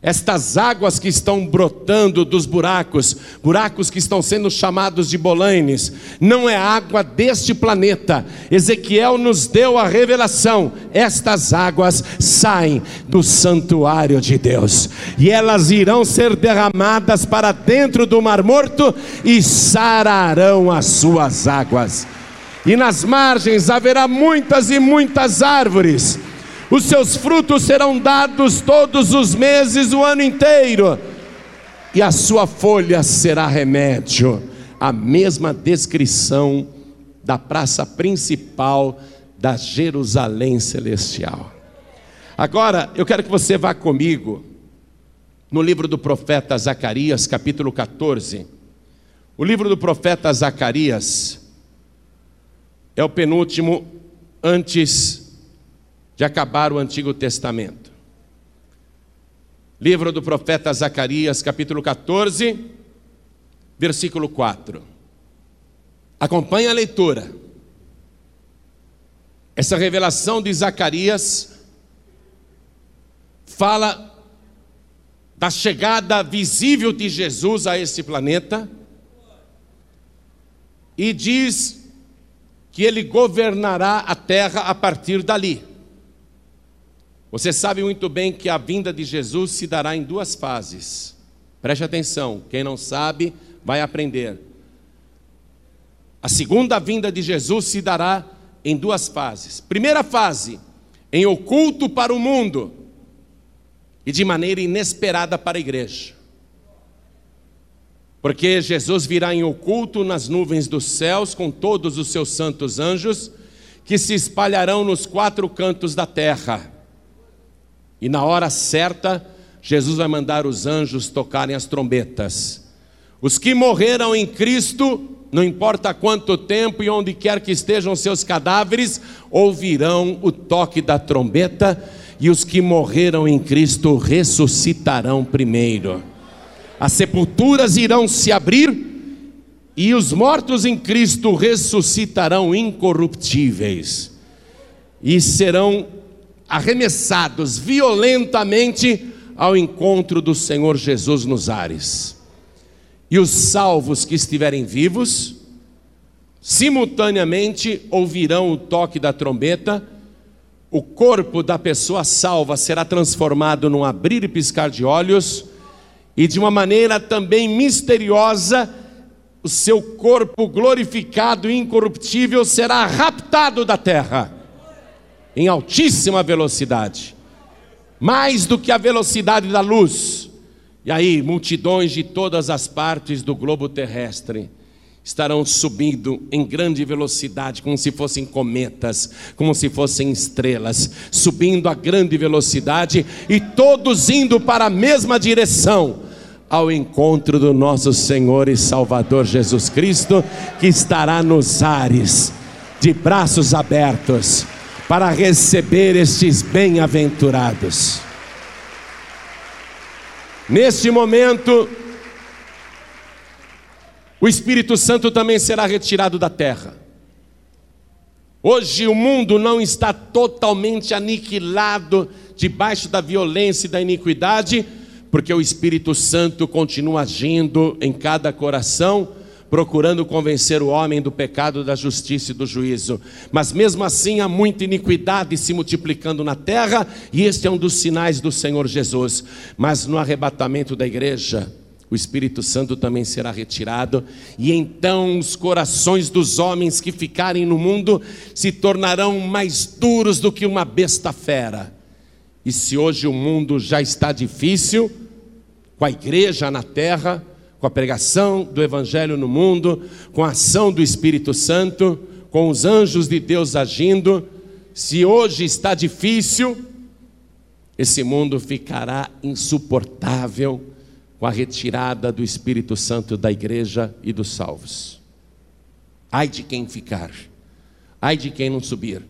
Estas águas que estão brotando dos buracos, buracos que estão sendo chamados de bolanes, não é água deste planeta. Ezequiel nos deu a revelação: estas águas saem do santuário de Deus, e elas irão ser derramadas para dentro do Mar Morto e sararão as suas águas. E nas margens haverá muitas e muitas árvores os seus frutos serão dados todos os meses, o ano inteiro, e a sua folha será remédio. A mesma descrição da praça principal da Jerusalém Celestial. Agora, eu quero que você vá comigo no livro do profeta Zacarias, capítulo 14. O livro do profeta Zacarias é o penúltimo antes de acabar o Antigo Testamento. Livro do profeta Zacarias, capítulo 14, versículo 4. Acompanhe a leitura. Essa revelação de Zacarias fala da chegada visível de Jesus a esse planeta e diz que ele governará a terra a partir dali. Você sabe muito bem que a vinda de Jesus se dará em duas fases. Preste atenção, quem não sabe, vai aprender. A segunda vinda de Jesus se dará em duas fases. Primeira fase, em oculto para o mundo e de maneira inesperada para a igreja. Porque Jesus virá em oculto nas nuvens dos céus com todos os seus santos anjos que se espalharão nos quatro cantos da terra. E na hora certa, Jesus vai mandar os anjos tocarem as trombetas. Os que morreram em Cristo, não importa quanto tempo e onde quer que estejam seus cadáveres, ouvirão o toque da trombeta, e os que morreram em Cristo ressuscitarão primeiro. As sepulturas irão se abrir, e os mortos em Cristo ressuscitarão incorruptíveis, e serão arremessados violentamente ao encontro do Senhor Jesus nos ares. E os salvos que estiverem vivos, simultaneamente ouvirão o toque da trombeta, o corpo da pessoa salva será transformado num abrir e piscar de olhos, e de uma maneira também misteriosa, o seu corpo glorificado e incorruptível será raptado da terra em altíssima velocidade, mais do que a velocidade da luz. E aí, multidões de todas as partes do globo terrestre estarão subindo em grande velocidade, como se fossem cometas, como se fossem estrelas, subindo a grande velocidade e todos indo para a mesma direção, ao encontro do nosso Senhor e Salvador Jesus Cristo, que estará nos ares, de braços abertos para receber estes bem-aventurados. Neste momento, o Espírito Santo também será retirado da terra. Hoje o mundo não está totalmente aniquilado debaixo da violência e da iniquidade, porque o Espírito Santo continua agindo em cada coração procurando convencer o homem do pecado, da justiça e do juízo. Mas mesmo assim há muita iniquidade se multiplicando na terra, e este é um dos sinais do Senhor Jesus. Mas no arrebatamento da igreja, o Espírito Santo também será retirado, e então os corações dos homens que ficarem no mundo se tornarão mais duros do que uma besta fera. E se hoje o mundo já está difícil, com a igreja na terra, com a pregação do Evangelho no mundo, com a ação do Espírito Santo, com os anjos de Deus agindo. Se hoje está difícil, esse mundo ficará insuportável com a retirada do Espírito Santo da igreja e dos salvos. Ai de quem ficar, ai de quem não subir.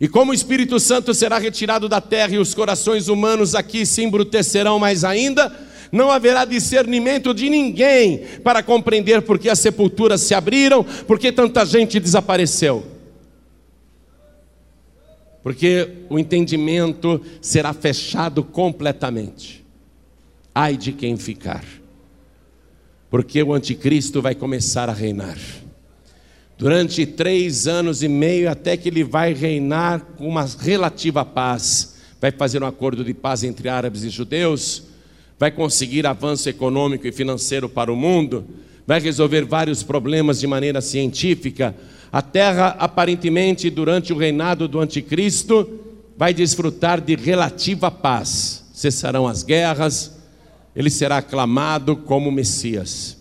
E como o Espírito Santo será retirado da terra e os corações humanos aqui se embrutecerão mais ainda, não haverá discernimento de ninguém para compreender por que as sepulturas se abriram, por que tanta gente desapareceu. Porque o entendimento será fechado completamente. Ai de quem ficar, porque o anticristo vai começar a reinar. Durante três anos e meio, até que ele vai reinar com uma relativa paz, vai fazer um acordo de paz entre árabes e judeus vai conseguir avanço econômico e financeiro para o mundo, vai resolver vários problemas de maneira científica. A terra, aparentemente, durante o reinado do anticristo, vai desfrutar de relativa paz. Cessarão as guerras, ele será aclamado como Messias.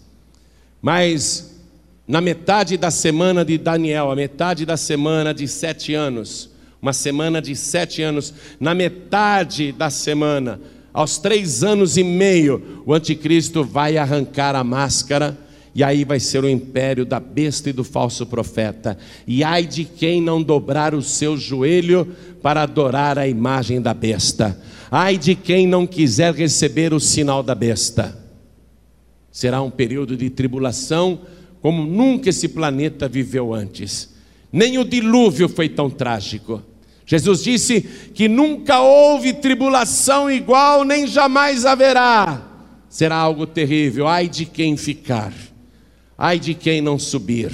Mas na metade da semana de Daniel, a metade da semana de sete anos, uma semana de sete anos, na metade da semana, aos três anos e meio, o anticristo vai arrancar a máscara, e aí vai ser o império da besta e do falso profeta. E ai de quem não dobrar o seu joelho para adorar a imagem da besta. Ai de quem não quiser receber o sinal da besta. Será um período de tribulação como nunca esse planeta viveu antes. nem o dilúvio foi tão trágico. Jesus disse que nunca houve tribulação igual, nem jamais haverá. Será algo terrível. Ai de quem ficar, ai de quem não subir.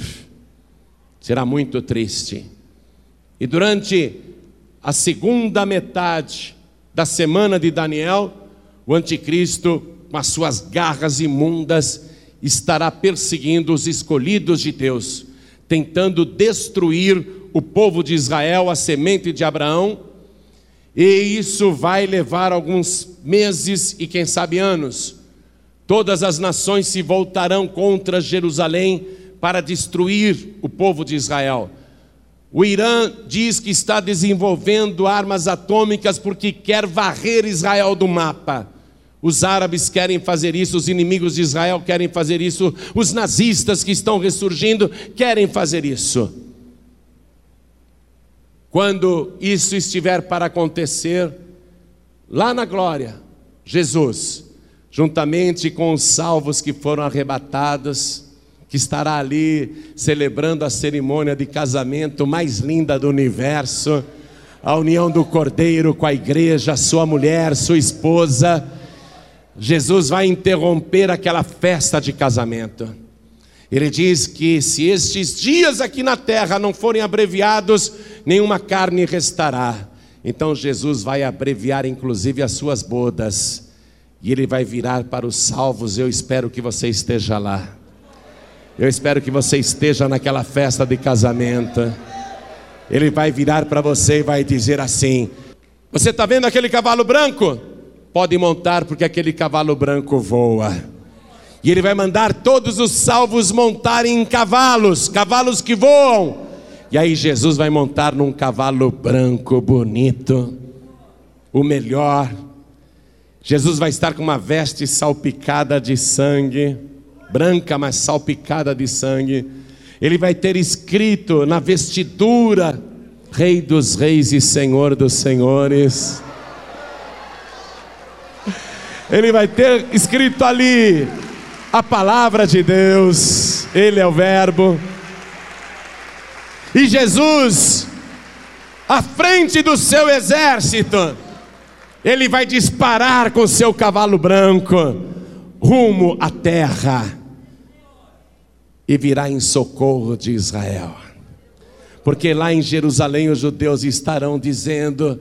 Será muito triste. E durante a segunda metade da semana de Daniel, o anticristo, com as suas garras imundas, estará perseguindo os escolhidos de Deus, tentando destruir o povo de Israel, a semente de Abraão, e isso vai levar alguns meses e quem sabe anos. Todas as nações se voltarão contra Jerusalém para destruir o povo de Israel. O Irã diz que está desenvolvendo armas atômicas porque quer varrer Israel do mapa. Os árabes querem fazer isso, os inimigos de Israel querem fazer isso, os nazistas que estão ressurgindo querem fazer isso. Quando isso estiver para acontecer, lá na glória, Jesus, juntamente com os salvos que foram arrebatados, que estará ali celebrando a cerimônia de casamento mais linda do universo, a união do Cordeiro com a igreja, sua mulher, sua esposa. Jesus vai interromper aquela festa de casamento. Ele diz que se estes dias aqui na terra não forem abreviados, nenhuma carne restará. Então Jesus vai abreviar inclusive as suas bodas, e ele vai virar para os salvos. Eu espero que você esteja lá. Eu espero que você esteja naquela festa de casamento. Ele vai virar para você e vai dizer assim: Você está vendo aquele cavalo branco? Pode montar, porque aquele cavalo branco voa. E ele vai mandar todos os salvos montarem em cavalos, cavalos que voam. E aí Jesus vai montar num cavalo branco, bonito, o melhor. Jesus vai estar com uma veste salpicada de sangue branca, mas salpicada de sangue. Ele vai ter escrito na vestidura: Rei dos Reis e Senhor dos Senhores. Ele vai ter escrito ali a palavra de Deus, Ele é o Verbo. E Jesus, à frente do seu exército, ele vai disparar com seu cavalo branco rumo à terra e virá em socorro de Israel. Porque lá em Jerusalém os judeus estarão dizendo: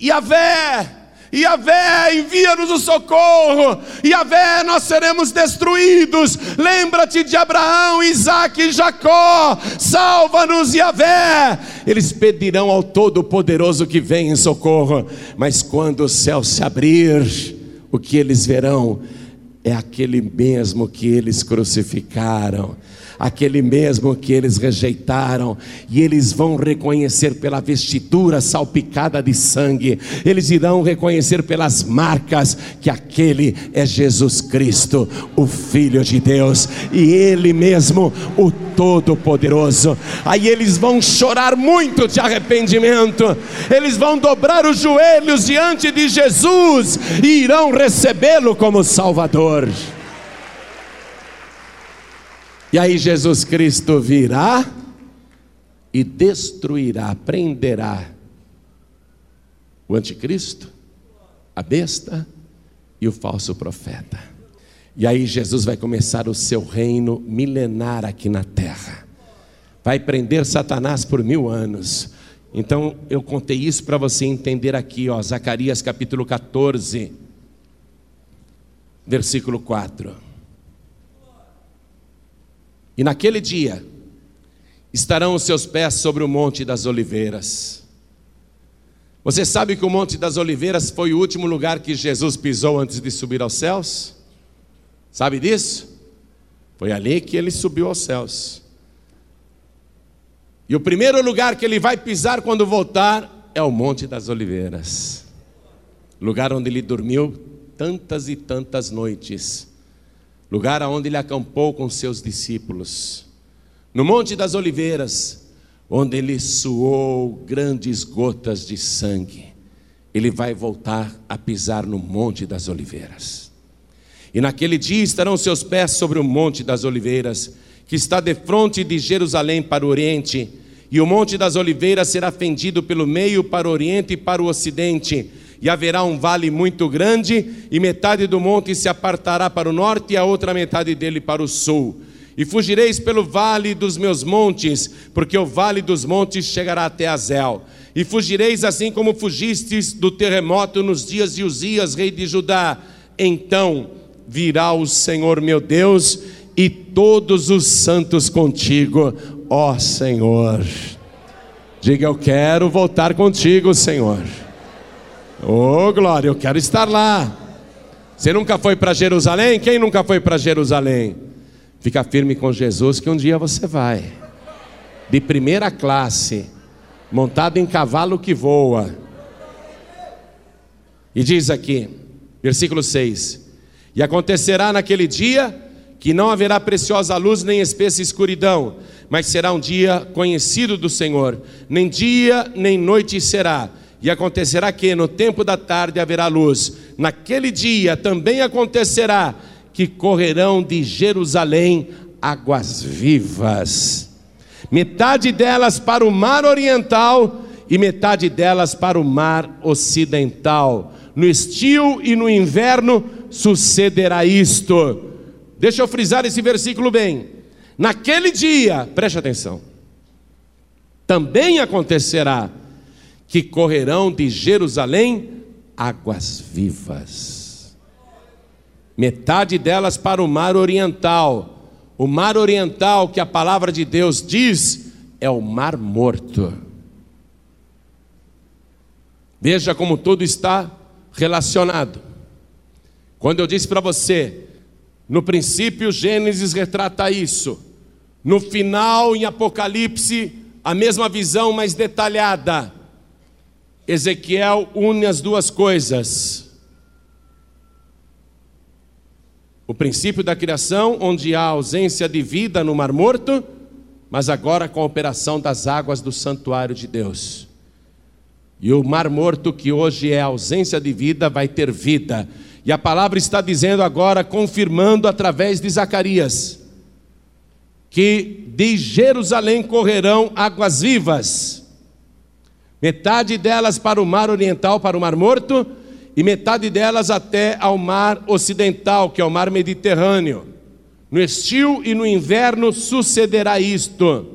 Yahvé, Yahvé, envia-nos o socorro, Yahvé, nós seremos destruídos. Lembra-te de Abraão, Isaac e Jacó, salva-nos, Yahvé. Eles pedirão ao Todo-Poderoso que venha em socorro, mas quando o céu se abrir, o que eles verão é aquele mesmo que eles crucificaram aquele mesmo que eles rejeitaram, e eles vão reconhecer pela vestidura salpicada de sangue, eles irão reconhecer pelas marcas que aquele é Jesus Cristo, o Filho de Deus, e Ele mesmo, o Todo-Poderoso. Aí eles vão chorar muito de arrependimento, eles vão dobrar os joelhos diante de Jesus e irão recebê-lo como Salvador. E aí Jesus Cristo virá e destruirá, prenderá o anticristo, a besta e o falso profeta. E aí Jesus vai começar o seu reino milenar aqui na terra. Vai prender Satanás por mil anos. Então eu contei isso para você entender aqui, ó, Zacarias capítulo 14, versículo 4. E naquele dia estarão os seus pés sobre o Monte das Oliveiras. Você sabe que o Monte das Oliveiras foi o último lugar que Jesus pisou antes de subir aos céus? Sabe disso? Foi ali que ele subiu aos céus. E o primeiro lugar que ele vai pisar quando voltar é o Monte das Oliveiras lugar onde ele dormiu tantas e tantas noites lugar onde ele acampou com seus discípulos, no Monte das Oliveiras, onde ele suou grandes gotas de sangue, ele vai voltar a pisar no Monte das Oliveiras. E naquele dia estarão seus pés sobre o Monte das Oliveiras, que está de frente de Jerusalém para o oriente, e o Monte das Oliveiras será fendido pelo meio para o oriente e para o ocidente, e haverá um vale muito grande, e metade do monte se apartará para o norte e a outra metade dele para o sul. E fugireis pelo vale dos meus montes, porque o vale dos montes chegará até Azel. E fugireis assim como fugistes do terremoto nos dias de Uzias, rei de Judá. Então virá o Senhor meu Deus e todos os santos contigo, ó Senhor. Diga, eu quero voltar contigo, Senhor. Oh, glória, eu quero estar lá. Você nunca foi para Jerusalém? Quem nunca foi para Jerusalém? Fica firme com Jesus que um dia você vai. De primeira classe, montado em cavalo que voa. E diz aqui, versículo 6: E acontecerá naquele dia que não haverá preciosa luz nem espessa escuridão, mas será um dia conhecido do Senhor, nem dia nem noite será. E acontecerá que no tempo da tarde haverá luz. Naquele dia também acontecerá que correrão de Jerusalém águas vivas, metade delas para o mar oriental e metade delas para o mar ocidental. No estio e no inverno sucederá isto Deixa eu frisar esse versículo bem. Naquele dia, preste atenção, também acontecerá que correrão de Jerusalém águas vivas, metade delas para o mar oriental. O mar oriental, que a palavra de Deus diz, é o mar morto. Veja como tudo está relacionado. Quando eu disse para você no princípio, Gênesis retrata isso. No final, em Apocalipse, a mesma visão mais detalhada. Ezequiel une as duas coisas. O princípio da criação, onde há ausência de vida no Mar Morto, mas agora com a operação das águas do santuário de Deus. E o Mar Morto, que hoje é ausência de vida, vai ter vida e a palavra está dizendo agora, confirmando através de Zacarias, que de Jerusalém correrão águas vivas, metade delas para o mar oriental, para o mar morto, e metade delas até ao mar ocidental, que é o mar Mediterrâneo. No estio e no inverno sucederá isto.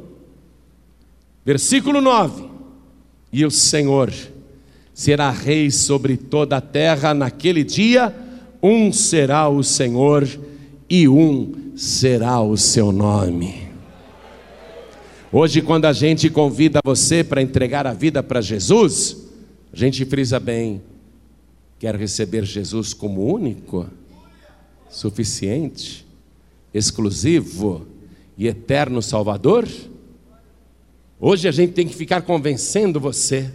Versículo 9: E o Senhor será rei sobre toda a terra naquele dia, um será o Senhor e um será o seu nome. Hoje, quando a gente convida você para entregar a vida para Jesus, a gente frisa bem: quer receber Jesus como único, suficiente, exclusivo e eterno Salvador? Hoje a gente tem que ficar convencendo você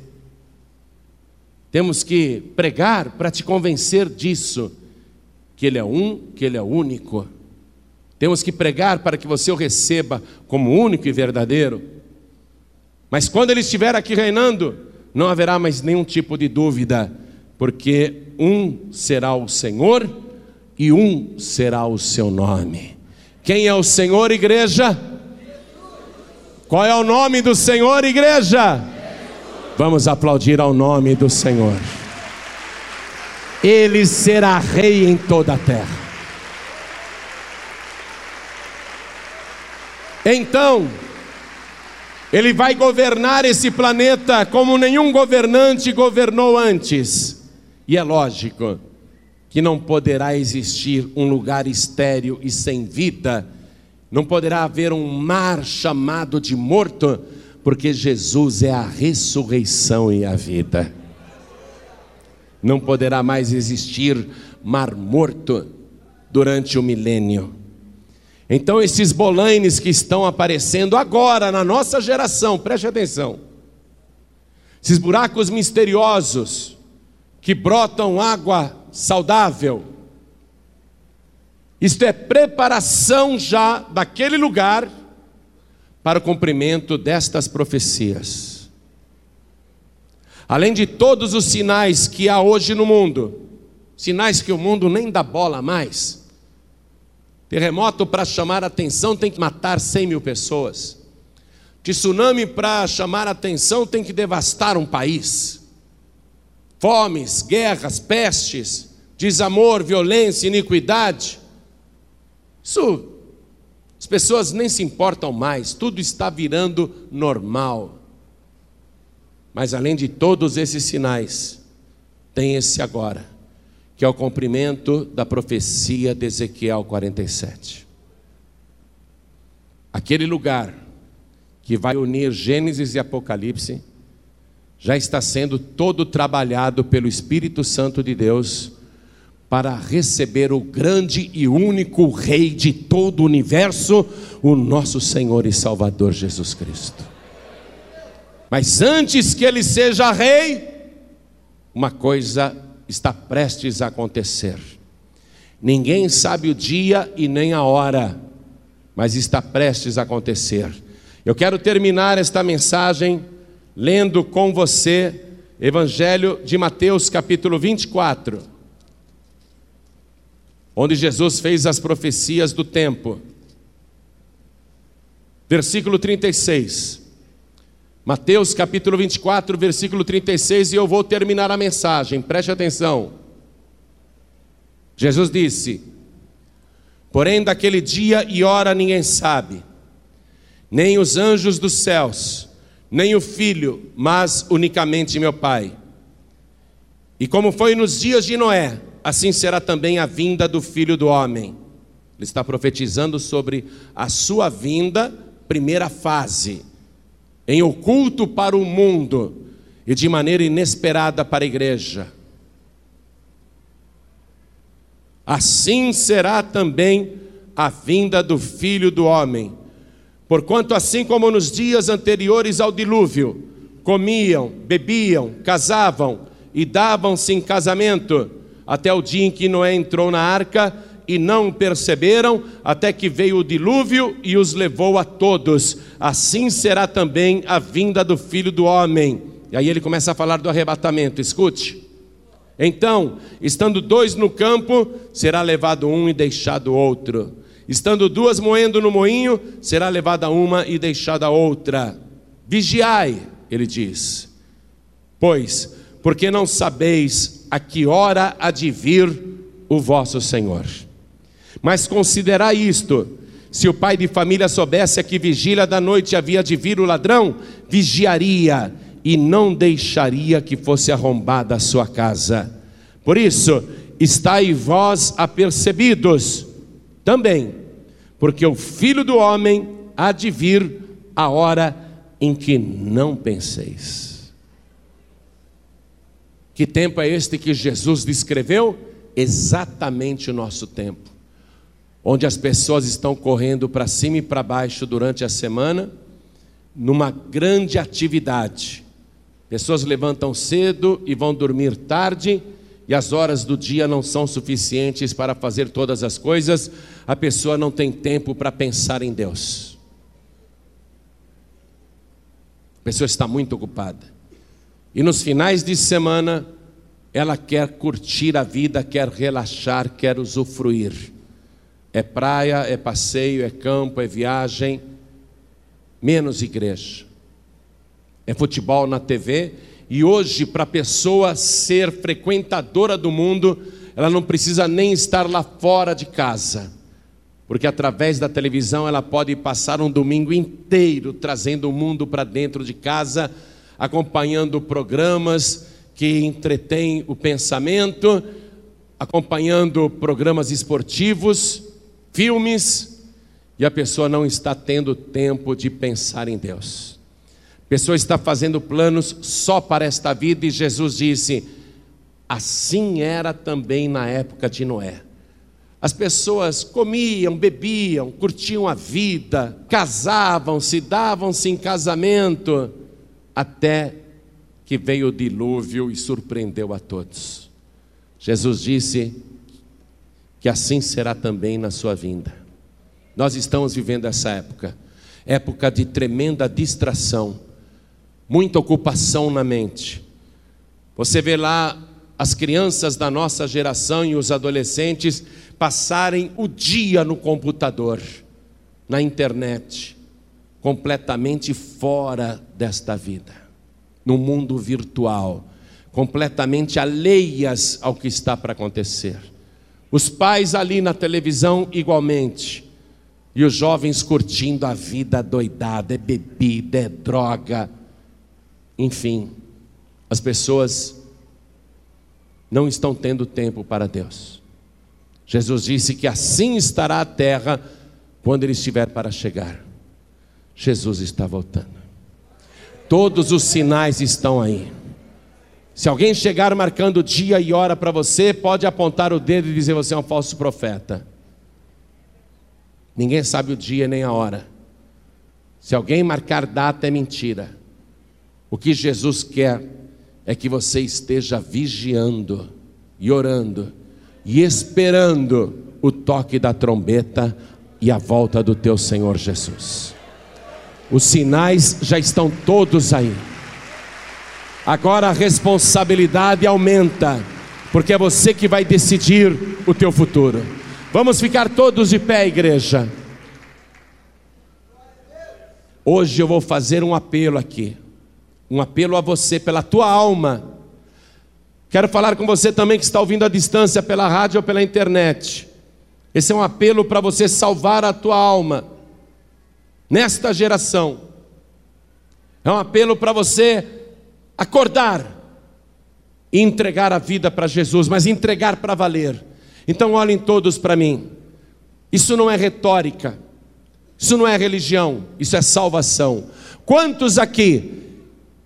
temos que pregar para te convencer disso, que Ele é um, que Ele é único. Temos que pregar para que você o receba como único e verdadeiro. Mas quando Ele estiver aqui reinando, não haverá mais nenhum tipo de dúvida, porque um será o Senhor e um será o seu nome. Quem é o Senhor, igreja? Qual é o nome do Senhor, igreja? Vamos aplaudir ao nome do Senhor. Ele será rei em toda a terra. Então, ele vai governar esse planeta como nenhum governante governou antes. E é lógico que não poderá existir um lugar estéril e sem vida, não poderá haver um mar chamado de morto porque Jesus é a ressurreição e a vida. Não poderá mais existir mar morto durante o milênio. Então, esses bolaines que estão aparecendo agora na nossa geração, preste atenção, esses buracos misteriosos que brotam água saudável, isto é preparação já daquele lugar para o cumprimento destas profecias. Além de todos os sinais que há hoje no mundo, sinais que o mundo nem dá bola mais, Terremoto, para chamar atenção, tem que matar 100 mil pessoas. Tsunami, para chamar atenção, tem que devastar um país. Fomes, guerras, pestes, desamor, violência, iniquidade. Isso, as pessoas nem se importam mais, tudo está virando normal. Mas além de todos esses sinais, tem esse agora, que é o cumprimento da profecia de Ezequiel 47. Aquele lugar que vai unir Gênesis e Apocalipse já está sendo todo trabalhado pelo Espírito Santo de Deus para receber o grande e único Rei de todo o universo, o nosso Senhor e Salvador Jesus Cristo. Mas antes que ele seja rei, uma coisa está prestes a acontecer. Ninguém sabe o dia e nem a hora, mas está prestes a acontecer. Eu quero terminar esta mensagem lendo com você Evangelho de Mateus, capítulo 24, onde Jesus fez as profecias do tempo. Versículo 36. Mateus capítulo 24, versículo 36, e eu vou terminar a mensagem, preste atenção. Jesus disse: Porém, daquele dia e hora ninguém sabe, nem os anjos dos céus, nem o filho, mas unicamente meu Pai. E como foi nos dias de Noé, assim será também a vinda do filho do homem. Ele está profetizando sobre a sua vinda, primeira fase em oculto para o mundo e de maneira inesperada para a igreja. Assim será também a vinda do Filho do Homem. Porquanto, assim como nos dias anteriores ao dilúvio, comiam, bebiam, casavam e davam-se em casamento, até o dia em que Noé entrou na arca, e não perceberam, até que veio o dilúvio e os levou a todos. Assim será também a vinda do filho do homem. E aí ele começa a falar do arrebatamento, escute. Então, estando dois no campo, será levado um e deixado outro. Estando duas moendo no moinho, será levada uma e deixada outra. Vigiai, ele diz. Pois, porque não sabeis a que hora há de vir o vosso Senhor. Mas considerai isto: se o pai de família soubesse a que vigília da noite havia de vir o ladrão, vigiaria e não deixaria que fosse arrombada a sua casa. Por isso, estai vós apercebidos também, porque o filho do homem há de vir a hora em que não penseis. Que tempo é este que Jesus descreveu? Exatamente o nosso tempo onde as pessoas estão correndo para cima e para baixo durante a semana, numa grande atividade. Pessoas levantam cedo e vão dormir tarde, e as horas do dia não são suficientes para fazer todas as coisas, a pessoa não tem tempo para pensar em Deus. A pessoa está muito ocupada. E nos finais de semana, ela quer curtir a vida, quer relaxar, quer usufruir. É praia, é passeio, é campo, é viagem, menos igreja. É futebol na TV. E hoje, para a pessoa ser frequentadora do mundo, ela não precisa nem estar lá fora de casa, porque através da televisão ela pode passar um domingo inteiro trazendo o mundo para dentro de casa, acompanhando programas que entretêm o pensamento, acompanhando programas esportivos filmes, e a pessoa não está tendo tempo de pensar em Deus. A pessoa está fazendo planos só para esta vida, e Jesus disse: assim era também na época de Noé. As pessoas comiam, bebiam, curtiam a vida, casavam-se, davam-se em casamento, até que veio o dilúvio e surpreendeu a todos. Jesus disse: que assim será também na sua vinda. Nós estamos vivendo essa época, época de tremenda distração, muita ocupação na mente. Você vê lá as crianças da nossa geração e os adolescentes passarem o dia no computador, na internet, completamente fora desta vida, no mundo virtual, completamente alheias ao que está para acontecer. Os pais ali na televisão igualmente, e os jovens curtindo a vida doidada, é bebida, é droga, enfim, as pessoas não estão tendo tempo para Deus. Jesus disse que assim estará a terra quando ele estiver para chegar. Jesus está voltando. Todos os sinais estão aí. Se alguém chegar marcando dia e hora para você, pode apontar o dedo e dizer você é um falso profeta. Ninguém sabe o dia nem a hora. Se alguém marcar data, é mentira. O que Jesus quer é que você esteja vigiando e orando e esperando o toque da trombeta e a volta do teu Senhor Jesus. Os sinais já estão todos aí. Agora a responsabilidade aumenta, porque é você que vai decidir o teu futuro. Vamos ficar todos de pé, igreja. Hoje eu vou fazer um apelo aqui, um apelo a você pela tua alma. Quero falar com você também que está ouvindo à distância pela rádio ou pela internet. Esse é um apelo para você salvar a tua alma nesta geração. É um apelo para você acordar e entregar a vida para Jesus, mas entregar para valer. Então olhem todos para mim. Isso não é retórica, isso não é religião, isso é salvação. Quantos aqui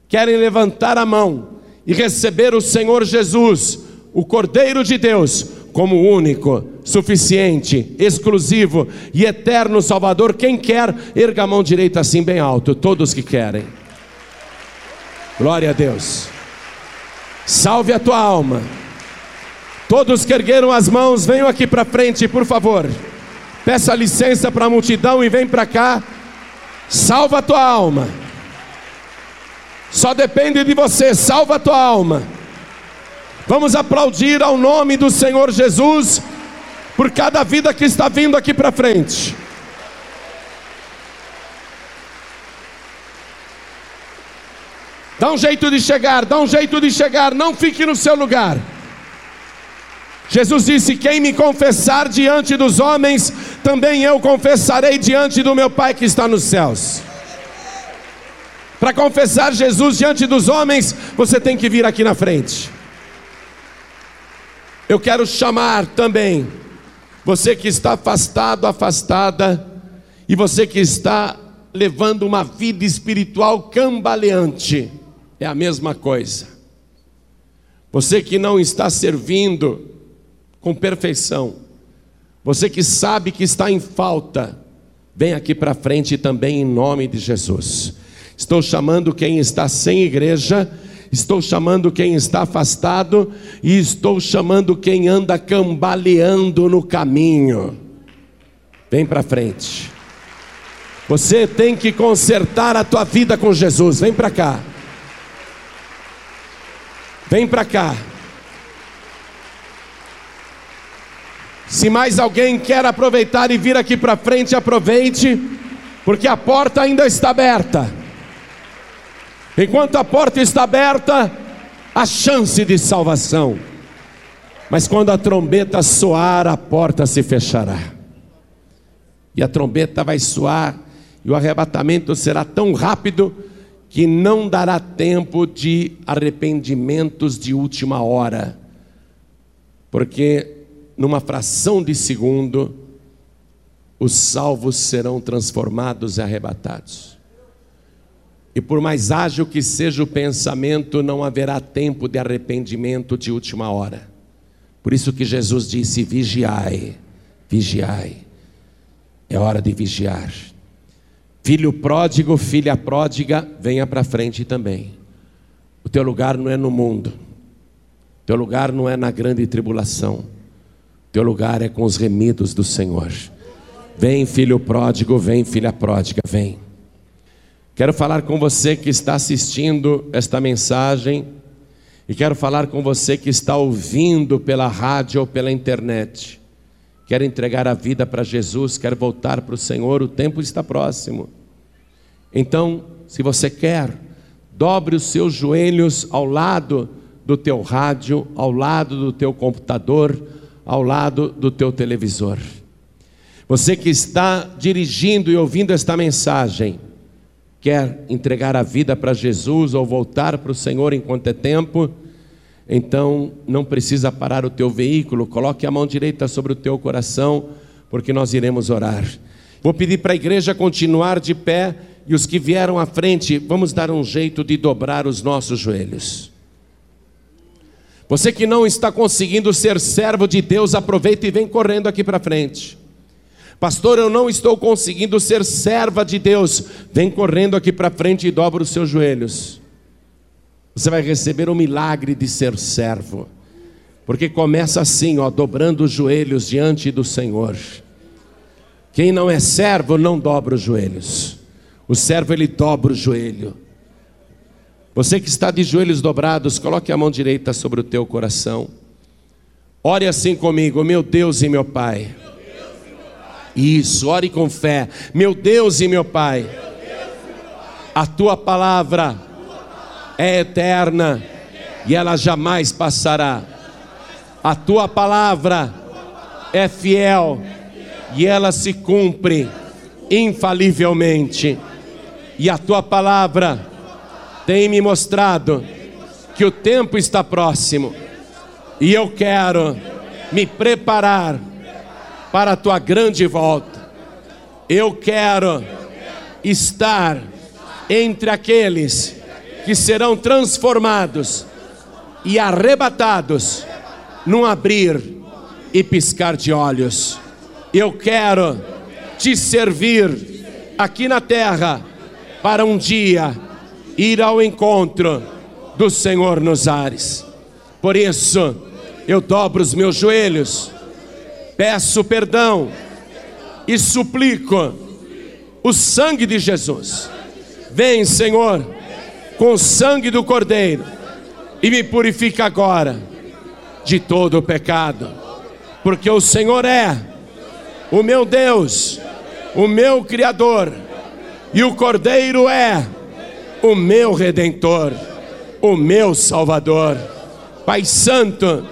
querem levantar a mão e receber o Senhor Jesus, o Cordeiro de Deus, como único, suficiente, exclusivo e eterno Salvador? Quem quer, erga a mão direita assim bem alto, todos que querem. Glória a Deus. Salve a tua alma. Todos que ergueram as mãos, venham aqui para frente, por favor. Peça licença para a multidão e vem para cá. Salva a tua alma. Só depende de você, salva a tua alma. Vamos aplaudir ao nome do Senhor Jesus por cada vida que está vindo aqui para frente. Dá um jeito de chegar, dá um jeito de chegar, não fique no seu lugar. Jesus disse: Quem me confessar diante dos homens, também eu confessarei diante do meu Pai que está nos céus. Para confessar Jesus diante dos homens, você tem que vir aqui na frente. Eu quero chamar também você que está afastado, afastada, e você que está levando uma vida espiritual cambaleante, é a mesma coisa. Você que não está servindo com perfeição. Você que sabe que está em falta, vem aqui para frente também em nome de Jesus. Estou chamando quem está sem igreja, estou chamando quem está afastado e estou chamando quem anda cambaleando no caminho. Vem para frente. Você tem que consertar a tua vida com Jesus. Vem para cá. Vem para cá. Se mais alguém quer aproveitar e vir aqui para frente, aproveite, porque a porta ainda está aberta. Enquanto a porta está aberta, há chance de salvação. Mas quando a trombeta soar, a porta se fechará. E a trombeta vai soar, e o arrebatamento será tão rápido que não dará tempo de arrependimentos de última hora. Porque numa fração de segundo, os salvos serão transformados e arrebatados. E por mais ágil que seja o pensamento, não haverá tempo de arrependimento de última hora. Por isso que Jesus disse: vigiai, vigiai. É hora de vigiar. Filho pródigo, filha pródiga, venha para frente também. O teu lugar não é no mundo. O teu lugar não é na grande tribulação. Teu lugar é com os remidos do Senhor. Vem, filho pródigo, vem, filha pródiga, vem. Quero falar com você que está assistindo esta mensagem E quero falar com você que está ouvindo pela rádio ou pela internet. Quer entregar a vida para Jesus, quer voltar para o Senhor, o tempo está próximo. Então, se você quer, dobre os seus joelhos ao lado do teu rádio, ao lado do teu computador, ao lado do teu televisor. Você que está dirigindo e ouvindo esta mensagem, quer entregar a vida para Jesus ou voltar para o Senhor enquanto é tempo, então não precisa parar o teu veículo, coloque a mão direita sobre o teu coração, porque nós iremos orar. Vou pedir para a igreja continuar de pé e os que vieram à frente, vamos dar um jeito de dobrar os nossos joelhos. Você que não está conseguindo ser servo de Deus, aproveita e vem correndo aqui para frente. Pastor, eu não estou conseguindo ser serva de Deus. Vem correndo aqui para frente e dobra os seus joelhos. Você vai receber o milagre de ser servo. Porque começa assim, ó, dobrando os joelhos diante do Senhor. Quem não é servo não dobra os joelhos. O servo ele dobra o joelho. Você que está de joelhos dobrados, coloque a mão direita sobre o teu coração. Ore assim comigo, meu Deus e meu Pai. Isso, ore com fé. Meu Deus e meu Pai. A tua palavra é eterna e ela jamais passará. A tua palavra é fiel e ela se cumpre infalivelmente. E a tua palavra tem me mostrado que o tempo está próximo e eu quero me preparar para a tua grande volta. Eu quero estar entre aqueles que serão transformados e arrebatados num abrir e piscar de olhos. Eu quero te servir aqui na terra para um dia ir ao encontro do Senhor nos ares. Por isso, eu dobro os meus joelhos, peço perdão e suplico o sangue de Jesus. Vem, Senhor, com o sangue do Cordeiro. E me purifica agora de todo o pecado, porque o Senhor é o meu Deus, o meu Criador, e o Cordeiro é o meu redentor, o meu salvador. Pai Santo,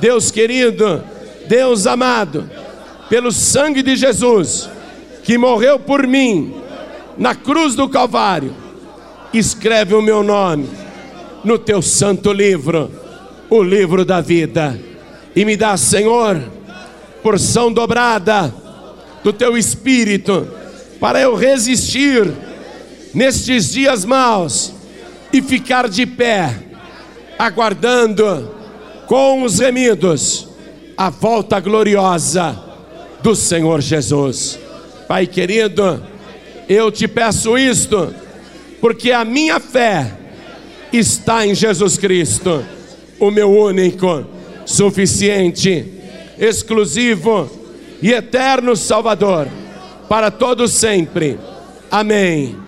Deus querido, Deus amado, pelo sangue de Jesus, que morreu por mim na cruz do Calvário, escreve o meu nome no teu santo livro, o livro da vida, e me dá, Senhor, porção dobrada do teu espírito, para eu resistir nestes dias maus e ficar de pé, aguardando com os remidos a volta gloriosa do Senhor Jesus. Pai querido, eu te peço isto, porque a minha fé está em Jesus Cristo, o meu único, suficiente, exclusivo e eterno Salvador, para todos sempre. Amém.